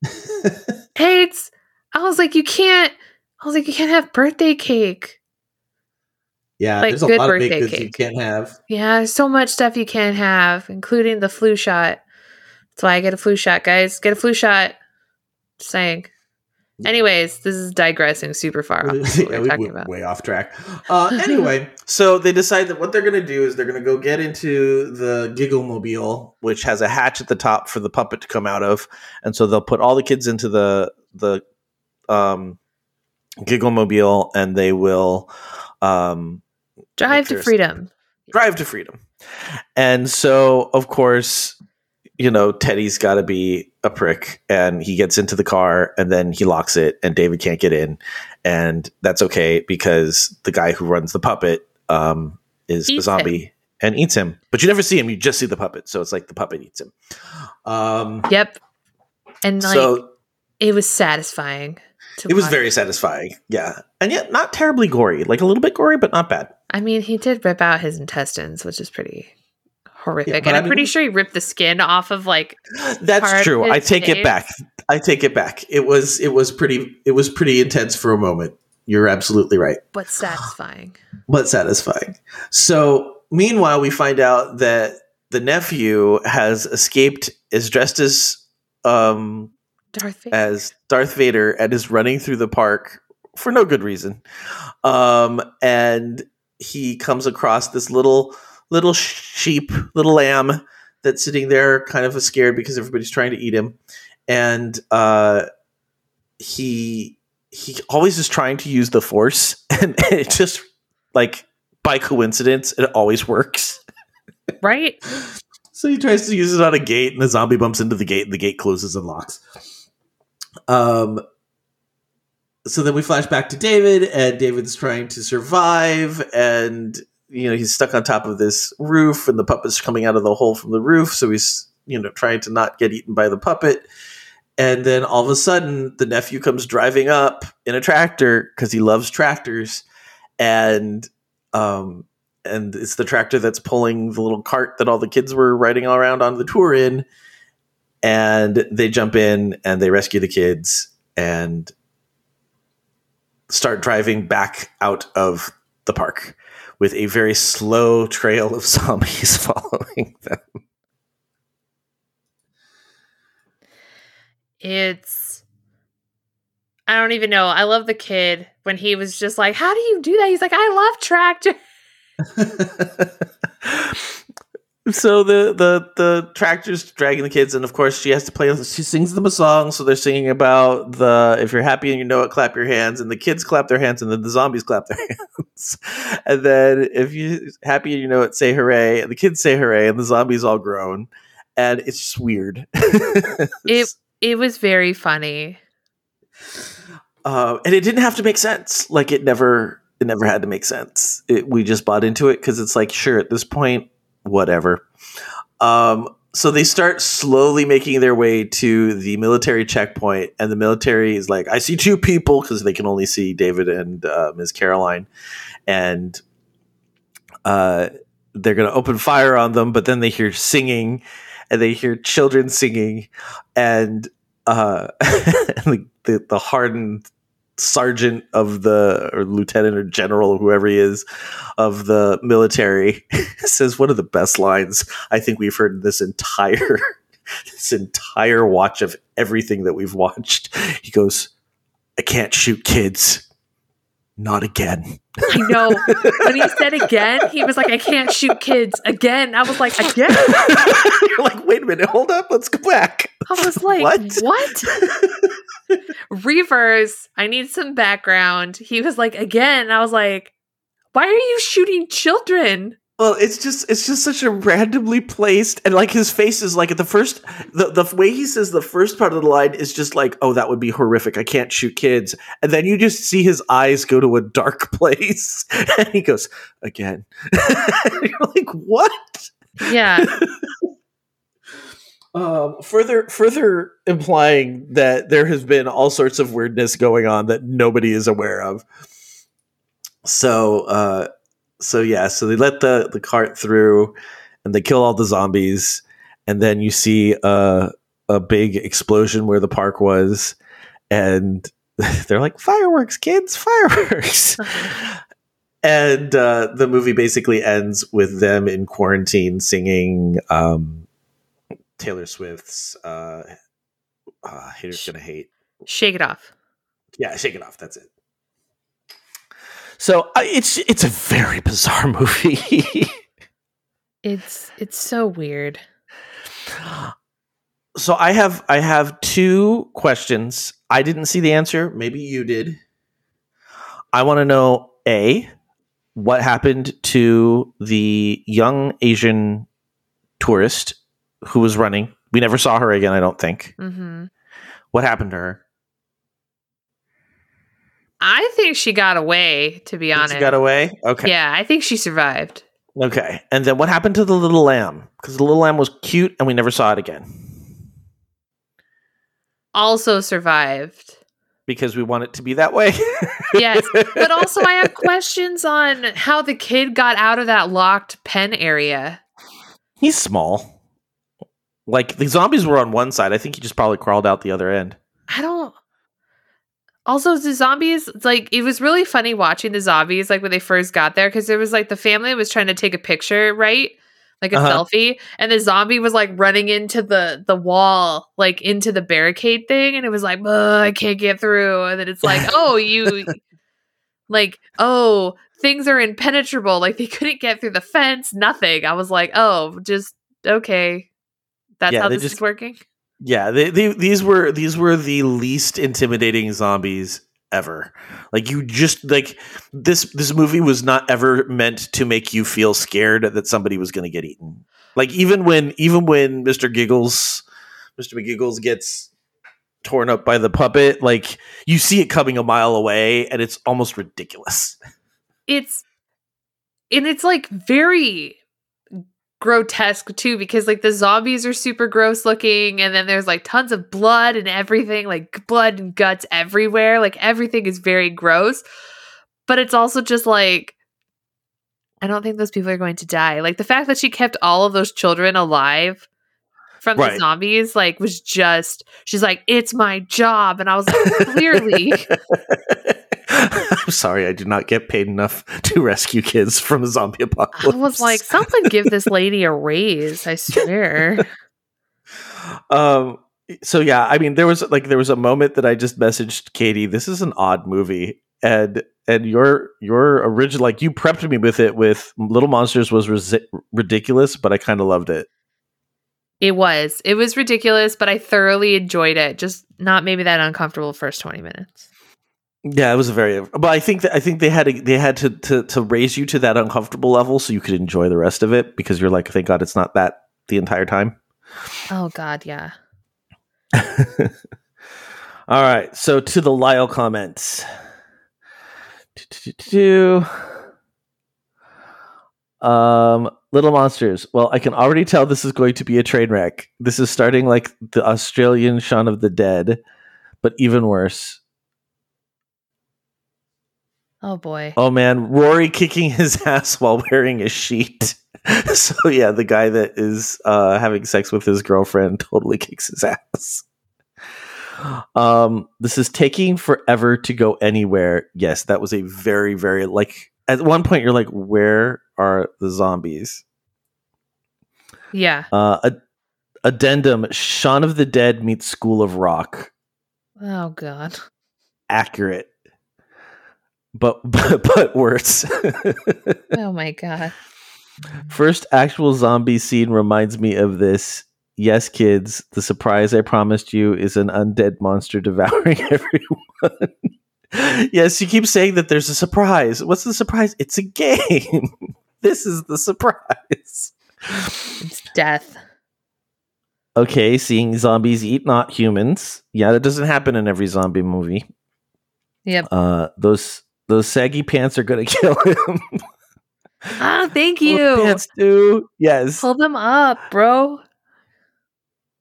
eggs. I was like, you can't. I was like, you can't have birthday cake. yeah. like there's a good lot of birthday baked goods you can't have. Yeah, there's so much stuff you can't have, including the flu shot. That's why I get a flu shot, guys. Get a flu shot. Just saying. Anyways, this is digressing super far off Yeah, we're we about. way off track. Uh, anyway, so they decide that what they're going to do is they're going to go get into the Giggle Mobile, which has a hatch at the top for the puppet to come out of, and so they'll put all the kids into the the um, Giggle Mobile, and they will um, Drive to freedom. drive to freedom. And so, of course, you know, Teddy's got to be a prick and he gets into the car and then he locks it and David can't get in. And that's okay because the guy who runs the puppet um, is a Eats zombie and eats him. But you never see him, you just see the puppet. So it's like the puppet eats him. Um, Yep. And like so it was satisfying. To it was watch. very satisfying. Yeah. And yet not terribly gory, like a little bit gory, but not bad. I mean, he did rip out his intestines, which is pretty horrific. Yeah, and I I'm pretty sure he ripped the skin off of like That's part true. of I his take it back. I take it back. It was it was pretty it was pretty intense for a moment. You're absolutely right. but satisfying. But satisfying. So meanwhile we find out that the nephew has escaped is dressed as um Darth Vader. as Darth Vader and is running through the park for no good reason. Um, and he comes across this little little sheep, little lamb that's sitting there, kind of scared because everybody's trying to eat him. And uh, he he always is trying to use the Force, and it just like by coincidence, it always works. right? So he tries to use it on a gate, and the zombie bumps into the gate, and the gate closes and locks. Um. So then we flash back to David, and David's trying to survive, and you know he's stuck on top of this roof, and the puppet's coming out of the hole from the roof. So he's you know trying to not get eaten by the puppet. And then all of a sudden, the nephew comes driving up in a tractor because he loves tractors, and um, and it's the tractor that's pulling the little cart that all the kids were riding around on the tour in and they jump in and they rescue the kids and start driving back out of the park with a very slow trail of zombies following them It's I don't even know. I love the kid when he was just like, "How do you do that?" He's like, "I love tractor." so the the the tractor's dragging the kids and of course she has to play she sings them a song. So they're singing about the if you're happy and you know it clap your hands. And the kids clap their hands and then the zombies clap their hands. And then if you're happy and you know it say hooray. And the kids say hooray and the zombies all groan. And it's just weird. It it was very funny. uh, and it didn't have to make sense. Like it never it never had to make sense. It, we just bought into it because it's like sure at this point whatever. Um, so they start slowly making their way to the military checkpoint and the military is like i see two people because they can only see david and uh, ms caroline. And uh, they're going to open fire on them but then they hear singing and they hear children singing. And uh, the, the, the hardened sergeant of the or lieutenant or general or whoever he is of the military says one of the best lines I think we've heard this entire this entire watch of everything that we've watched. He goes, "I can't shoot kids, not again." I know. when he said again, he was like, "I can't shoot kids again." I was like, "Again?" You're like, "Wait a minute, hold up, let's go back." I was like, What? "What?" Reverse. I need some background. He was like, "Again." I was like, "Why are you shooting children?" Well, it's just it's just such a randomly placed and like his face is like at the first the the way he says the first part of the line is just like oh that would be horrific. I can't shoot kids. And then you just see his eyes go to a dark place and he goes again. You're like what? Yeah. um, further further implying that there has been all sorts of weirdness going on that nobody is aware of. So uh so yeah so they let the the cart through and they kill all the zombies and then you see a a big explosion where the park was and they're like fireworks kids fireworks and uh, the movie basically ends with them in quarantine singing um, Taylor Swift's uh, uh haters gonna hate. Shake it off. Yeah, shake it off. That's it. So uh, it's it's a very bizarre movie. It's it's so weird. so I have I have two questions. I didn't see the answer. Maybe you did. I want to know a what happened to the young Asian tourist who was running. We never saw her again. I don't think. hmm What happened to her? I think she got away. To be honest, She got away. Okay. Yeah, I think she survived. Okay. And then what happened to the little lamb? Because the little lamb was cute, and we never saw it again Also survived. because we want it to be that way. Yes, but also I have questions on how the kid got out of that locked pen area. He's small. Like the zombies were on one side. I think he just probably crawled out the other end. I don't. Also, the zombies, like, it was really funny watching the zombies, like, when they first got there, because there was, like, the family was trying to take a picture, right? Like a Uh-huh. selfie. And the zombie was, like, running into the the wall, like, into the barricade thing. And it was like, I can't get through. And then it's like, oh, you, like, oh, things are impenetrable. Like, they couldn't get through the fence, nothing. I was like, oh, just, okay. That's Yeah, how this just- is working? Yeah, they, they, these were these were the least intimidating zombies ever. Like you just like this this movie was not ever meant to make you feel scared that somebody was going to get eaten. Like even when even when Mr. Giggles Mr. McGiggles gets torn up by the puppet, like you see it coming a mile away and it's almost ridiculous. it's and it's like very grotesque too because like the zombies are super gross looking and then there's like tons of blood and everything like blood and guts everywhere like everything is very gross. But it's also just like I don't think those people are going to die. Like the fact that she kept all of those children alive from Right. the zombies like was just she's like it's my job. And I was like clearly I'm sorry, I do not get paid enough to rescue kids from a zombie apocalypse. I was like, someone give this lady a raise, I swear. um so yeah i mean there was like there was a moment that i just messaged katie this is an odd movie and and your your original like you prepped me with it with little monsters was resi- ridiculous but i kind of loved it It was. It was ridiculous, but I thoroughly enjoyed it. Just not maybe that uncomfortable first 20 minutes. Yeah it was a very but i think that i think they had to, they had to, to to raise you to that uncomfortable level so you could enjoy the rest of it because you're like thank god it's not that the entire time Oh, God, yeah. All right, so to the Lyle comments. Do-do-do-do. Um, Little Monsters. Well, I can already tell this is going to be a train wreck. This is starting like the Australian Shaun of the Dead, but even worse. Oh, boy. Oh man, Rory kicking his ass while wearing a sheet. so yeah, the guy that is uh, having sex with his girlfriend totally kicks his ass. Um, this is taking forever to go anywhere. Yes, that was a very, very like at one point you're like, where are the zombies? Yeah. Uh, ad- addendum: Shaun of the Dead meets School of Rock. Oh, God. Accurate, but but, but worse. Oh, my God. First actual zombie scene reminds me of this. Yes, kids, the surprise I promised you is an undead monster devouring everyone. yes, you keep saying that there's a surprise. What's the surprise? It's a game. this is the surprise. It's death. Okay, seeing zombies eat not humans. Yeah, that doesn't happen in every zombie movie. Yep. Uh, those those saggy pants are gonna kill him. Ah, thank Those you. pants do. Yes. Pull them up, bro.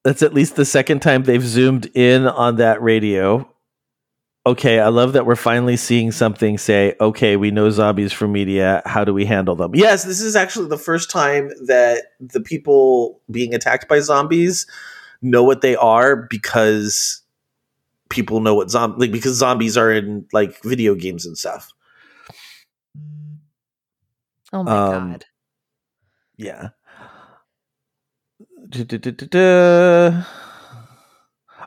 that's at least the second time they've zoomed in on that radio. Okay, I love that we're finally seeing something say, okay, we know zombies from media. How do we handle them? Yes, this is actually the first time that the people being attacked by zombies know what they are because people know what zombie like because zombies are in like video games and stuff. Oh, my Um, God. Yeah. Du-du-du-du-du.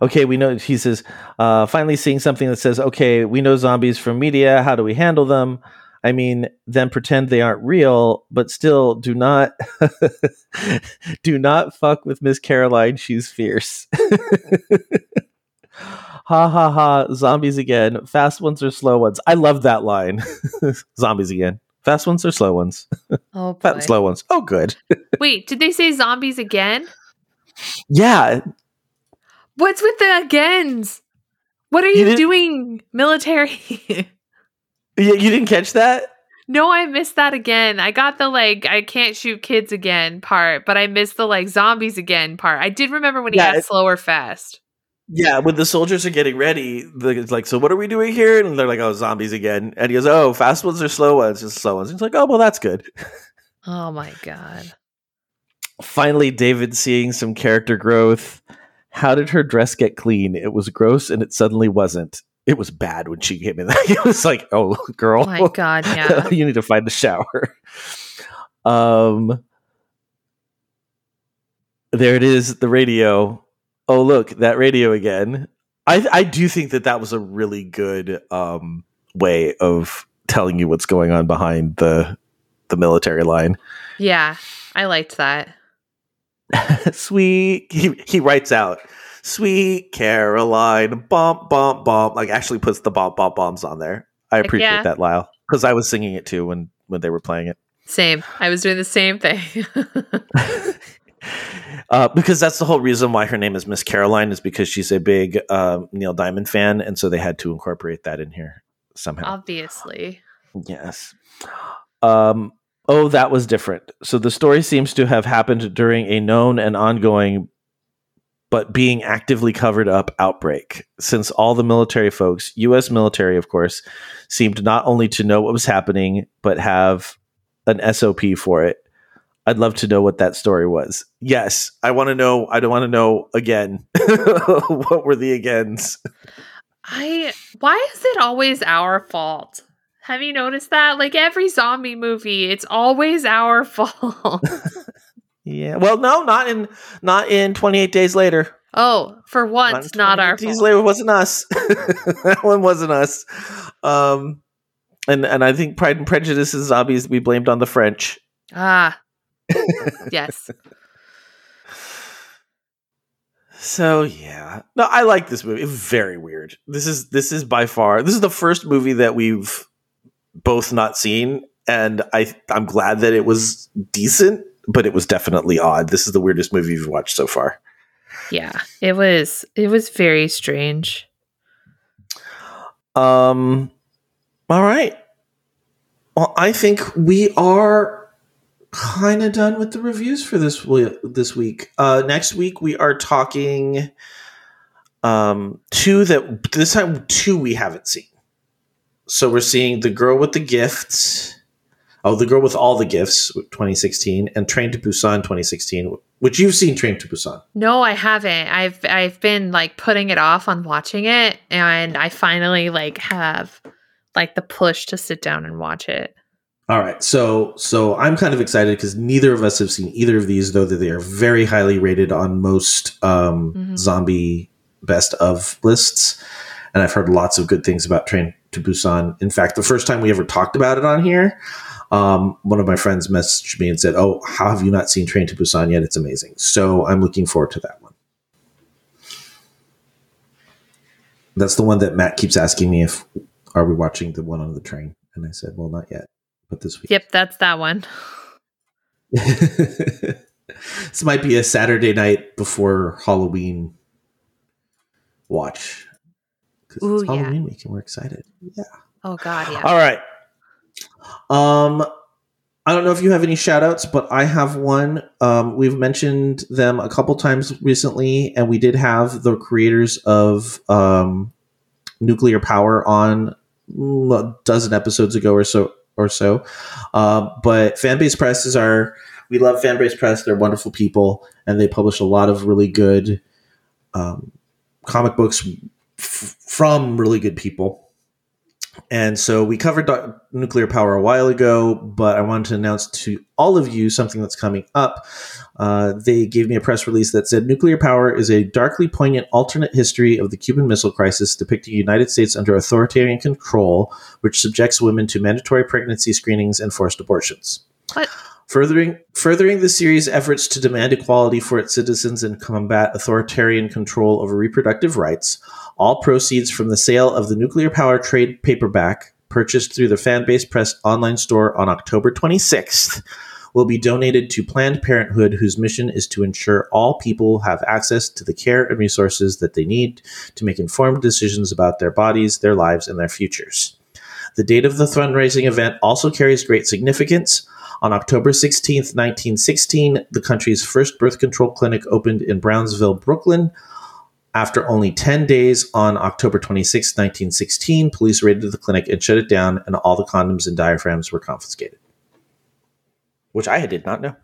Okay, we know. He says, uh, finally seeing something that says, "Okay, we know zombies from media. How do we handle them?" I mean, then pretend they aren't real, but still do not do not fuck with Miss Caroline. She's fierce. ha ha ha! Zombies again. Fast ones or slow ones? I love that line. zombies again. Fast ones or slow ones? Oh Fat boy. and slow ones. Oh, good. Wait, did they say zombies again? Yeah, What's with the agains? What are You you, doing, military? Yeah, you didn't catch that? no, I missed that again. I got the like I can't shoot kids again part, but I missed the like zombies again part. I did remember when he Yeah, it- slow or fast. Yeah, when the soldiers are getting ready, it's like, so what are we doing here? And they're like, oh, zombies again. And he goes, oh, fast ones or slow ones? Just slow ones. He's like, oh, well, that's good. Oh my god. Finally, David seeing some character growth. How did her dress get clean? It was gross and it suddenly wasn't. It was bad when she came in. it was like, oh, girl. Oh my god, yeah. you need to find a shower. Um, there it is, the radio. Oh, look, that radio again. I I do think that that was a really good um, way of telling you what's going on behind the the military line. yeah. I liked that. Sweet, he he writes out. Sweet Caroline, bump, bump, bump. Like actually puts the bump, bump, bombs on there. I appreciate yeah. that, Lyle, because I was singing it too when when they were playing it. Same. I was doing the same thing. uh, because that's the whole reason why her name is Miss Caroline is because she's a big uh, Neil Diamond fan, and so they had to incorporate that in here somehow. Obviously. yes. Um. Oh, that was different. So the story seems to have happened during a known and ongoing, but being actively covered up outbreak. Since all the military folks, U.S. military, of course, seemed not only to know what was happening, but have an SOP for it. I'd love to know what that story was. Yes, I want to know. I don't want to know again. what were the agains? I why is it always our fault? Have you noticed that? Like every zombie movie, it's always our fault. Yeah. Well, no, not in not in 28 days later. oh, for once, in not our 28 days fault. later wasn't us. that one wasn't us. Um and and I think Pride and Prejudice is zombies we blamed on the French. Ah. Yes. So yeah, no, I like this movie. It's very weird. This is this is by far this is the first movie that we've both not seen, and I I'm glad that it was decent, but it was definitely odd. This is the weirdest movie you've watched so far. Yeah. It was it was very strange. Um, all right. Well, I think we are kind of done with the reviews for this this week. Uh, next week we are talking um two that this time two we haven't seen. So we're seeing the girl with the gifts. Oh, the girl with all the gifts, 2016, and Train to Busan, 2016, which you've seen Train to Busan. No, I haven't. I've I've been like putting it off on watching it and I finally like have like the push to sit down and watch it. All right, so so I'm kind of excited because neither of us have seen either of these, though that they are very highly rated on most um, Mhm. zombie best of lists, and I've heard lots of good things about Train to Busan. In fact, the first time we ever talked about it on here, um, one of my friends messaged me and said, "Oh, how have you not seen Train to Busan yet? It's amazing." So I'm looking forward to that one. That's the one that Matt keeps asking me if are we watching the one on the train, and I said, "Well, not yet, but this week." Yep, that's that one. this might be a Saturday night before Halloween watch. Because Ooh, it's yeah. Halloween week and we're excited. Yeah. Oh god, yeah. All right. Um I don't know if you have any shout outs, but I have one. Um, we've mentioned them a couple times recently, and we did have the creators of um, nuclear power on mm, a dozen episodes ago or so or so. Uh, but Fanbase Press is our we love Fanbase Press. They're wonderful people, and they publish a lot of really good um, comic books f- from really good people. And so we covered do- nuclear power a while ago, but I wanted to announce to all of you something that's coming up. Uh, they gave me a press release that said nuclear power is a darkly poignant alternate history of the Cuban Missile Crisis depicting United States under authoritarian control, which subjects women to mandatory pregnancy screenings and forced abortions. What? Furthering, furthering the series' efforts to demand equality for its citizens and combat authoritarian control over reproductive rights, all proceeds from the sale of the nuclear power trade paperback, purchased through the Fanbase Press online store on October 26th, will be donated to Planned Parenthood, whose mission is to ensure all people have access to the care and resources that they need to make informed decisions about their bodies, their lives, and their futures. The date of the fundraising event also carries great significance. On October 16th, 1916, the country's first birth control clinic opened in Brownsville, Brooklyn. After only 10 days, on October 26, 1916, police raided the clinic and shut it down, and all the condoms and diaphragms were confiscated. Which I did not know.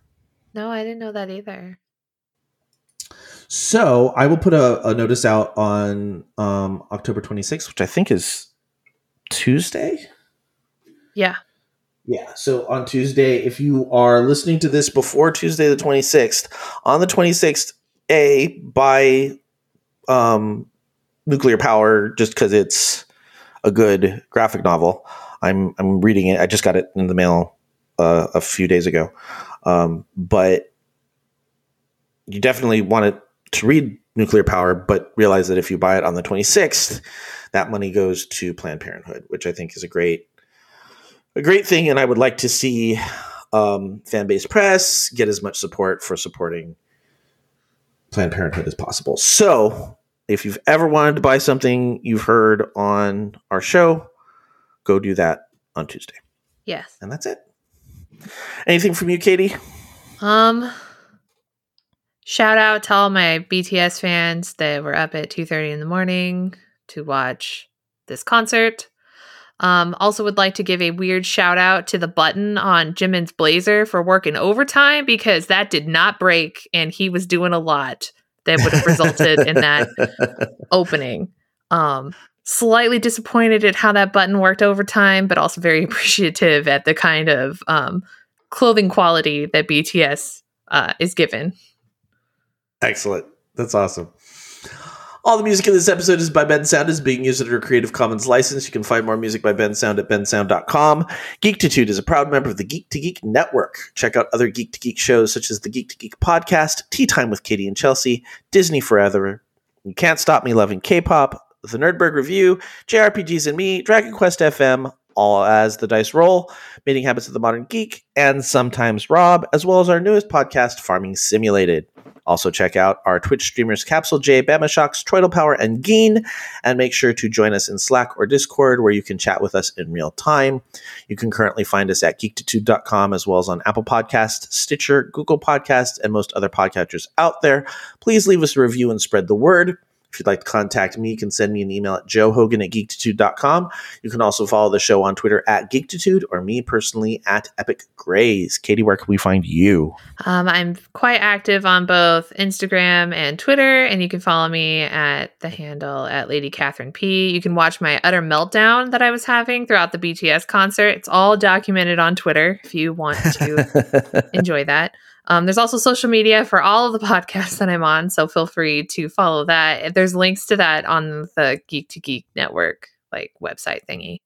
No, I didn't know that either. So I will put a, a notice out on um, October 26th, which I think is Tuesday. Yeah. Yeah. So on Tuesday, if you are listening to this before Tuesday the 26th, on the 26th, A, buy um, Nuclear Power just because it's a good graphic novel. I'm I'm reading it. I just got it in the mail uh, a few days ago. Um, but you definitely want to read Nuclear Power, but realize that if you buy it on the 26th, that money goes to Planned Parenthood, which I think is a great a great thing, and I would like to see um, Fanbase Press get as much support for supporting Planned Parenthood as possible. So, if you've ever wanted to buy something you've heard on our show, go do that on Tuesday. Yes. And that's it. Anything from you, Katie? Um shout out to all my BTS fans that were up at 2:30 in the morning to watch this concert. Um, also would like to give a weird shout out to the button on Jimin's blazer for working overtime because that did not break and he was doing a lot that would have resulted in that opening. Um, slightly disappointed at how that button worked overtime, but also very appreciative at the kind of um, clothing quality that BTS uh, is given. Excellent. That's awesome. All the music in this episode is by Bensound, is being used under a Creative Commons license. You can find more music by Bensound at bensound.com. Geektitude is a proud member of the Geek to Geek Network. Check out other Geek to Geek shows such as the Geek to Geek podcast, Tea Time with Katie and Chelsea, Disney Forever, You Can't Stop Me Loving K-pop, The Nerdberg Review, JRPGs and Me, Dragon Quest FM, all as the dice roll, Meeting Habits of the Modern Geek, and sometimes Rob, as well as our newest podcast, Farming Simulated. Also, check out our Twitch streamers Capsulejay, Bama Shocks, Troidal Power, and Geen, and make sure to join us in Slack or Discord where you can chat with us in real time. You can currently find us at geektitude.com as well as on Apple Podcasts, Stitcher, Google Podcasts, and most other podcatchers out there. Please leave us a review and spread the word. If you'd like to contact me, you can send me an email at joehogan at geektitude.com. You can also follow the show on Twitter at geektitude or me personally at Epic Grays. Katie, where can we find you? Um, I'm quite active on both Instagram and Twitter, and you can follow me at the handle at Lady Katharine P. You can watch my utter meltdown that I was having throughout the BTS concert. It's all documented on Twitter if you want to enjoy that. Um, there's also social media for all of the podcasts that I'm on, so feel free to follow that. There's links to that on the Geek to Geek Network like website thingy.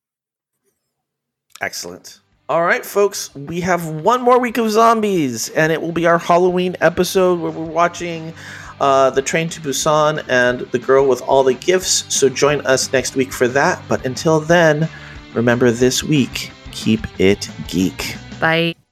Excellent. All right, folks, we have one more week of zombies, and it will be our Halloween episode where we're watching uh, The Train to Busan and The Girl with All the Gifts. So join us next week for that. But until then, remember this week, keep it geek. Bye.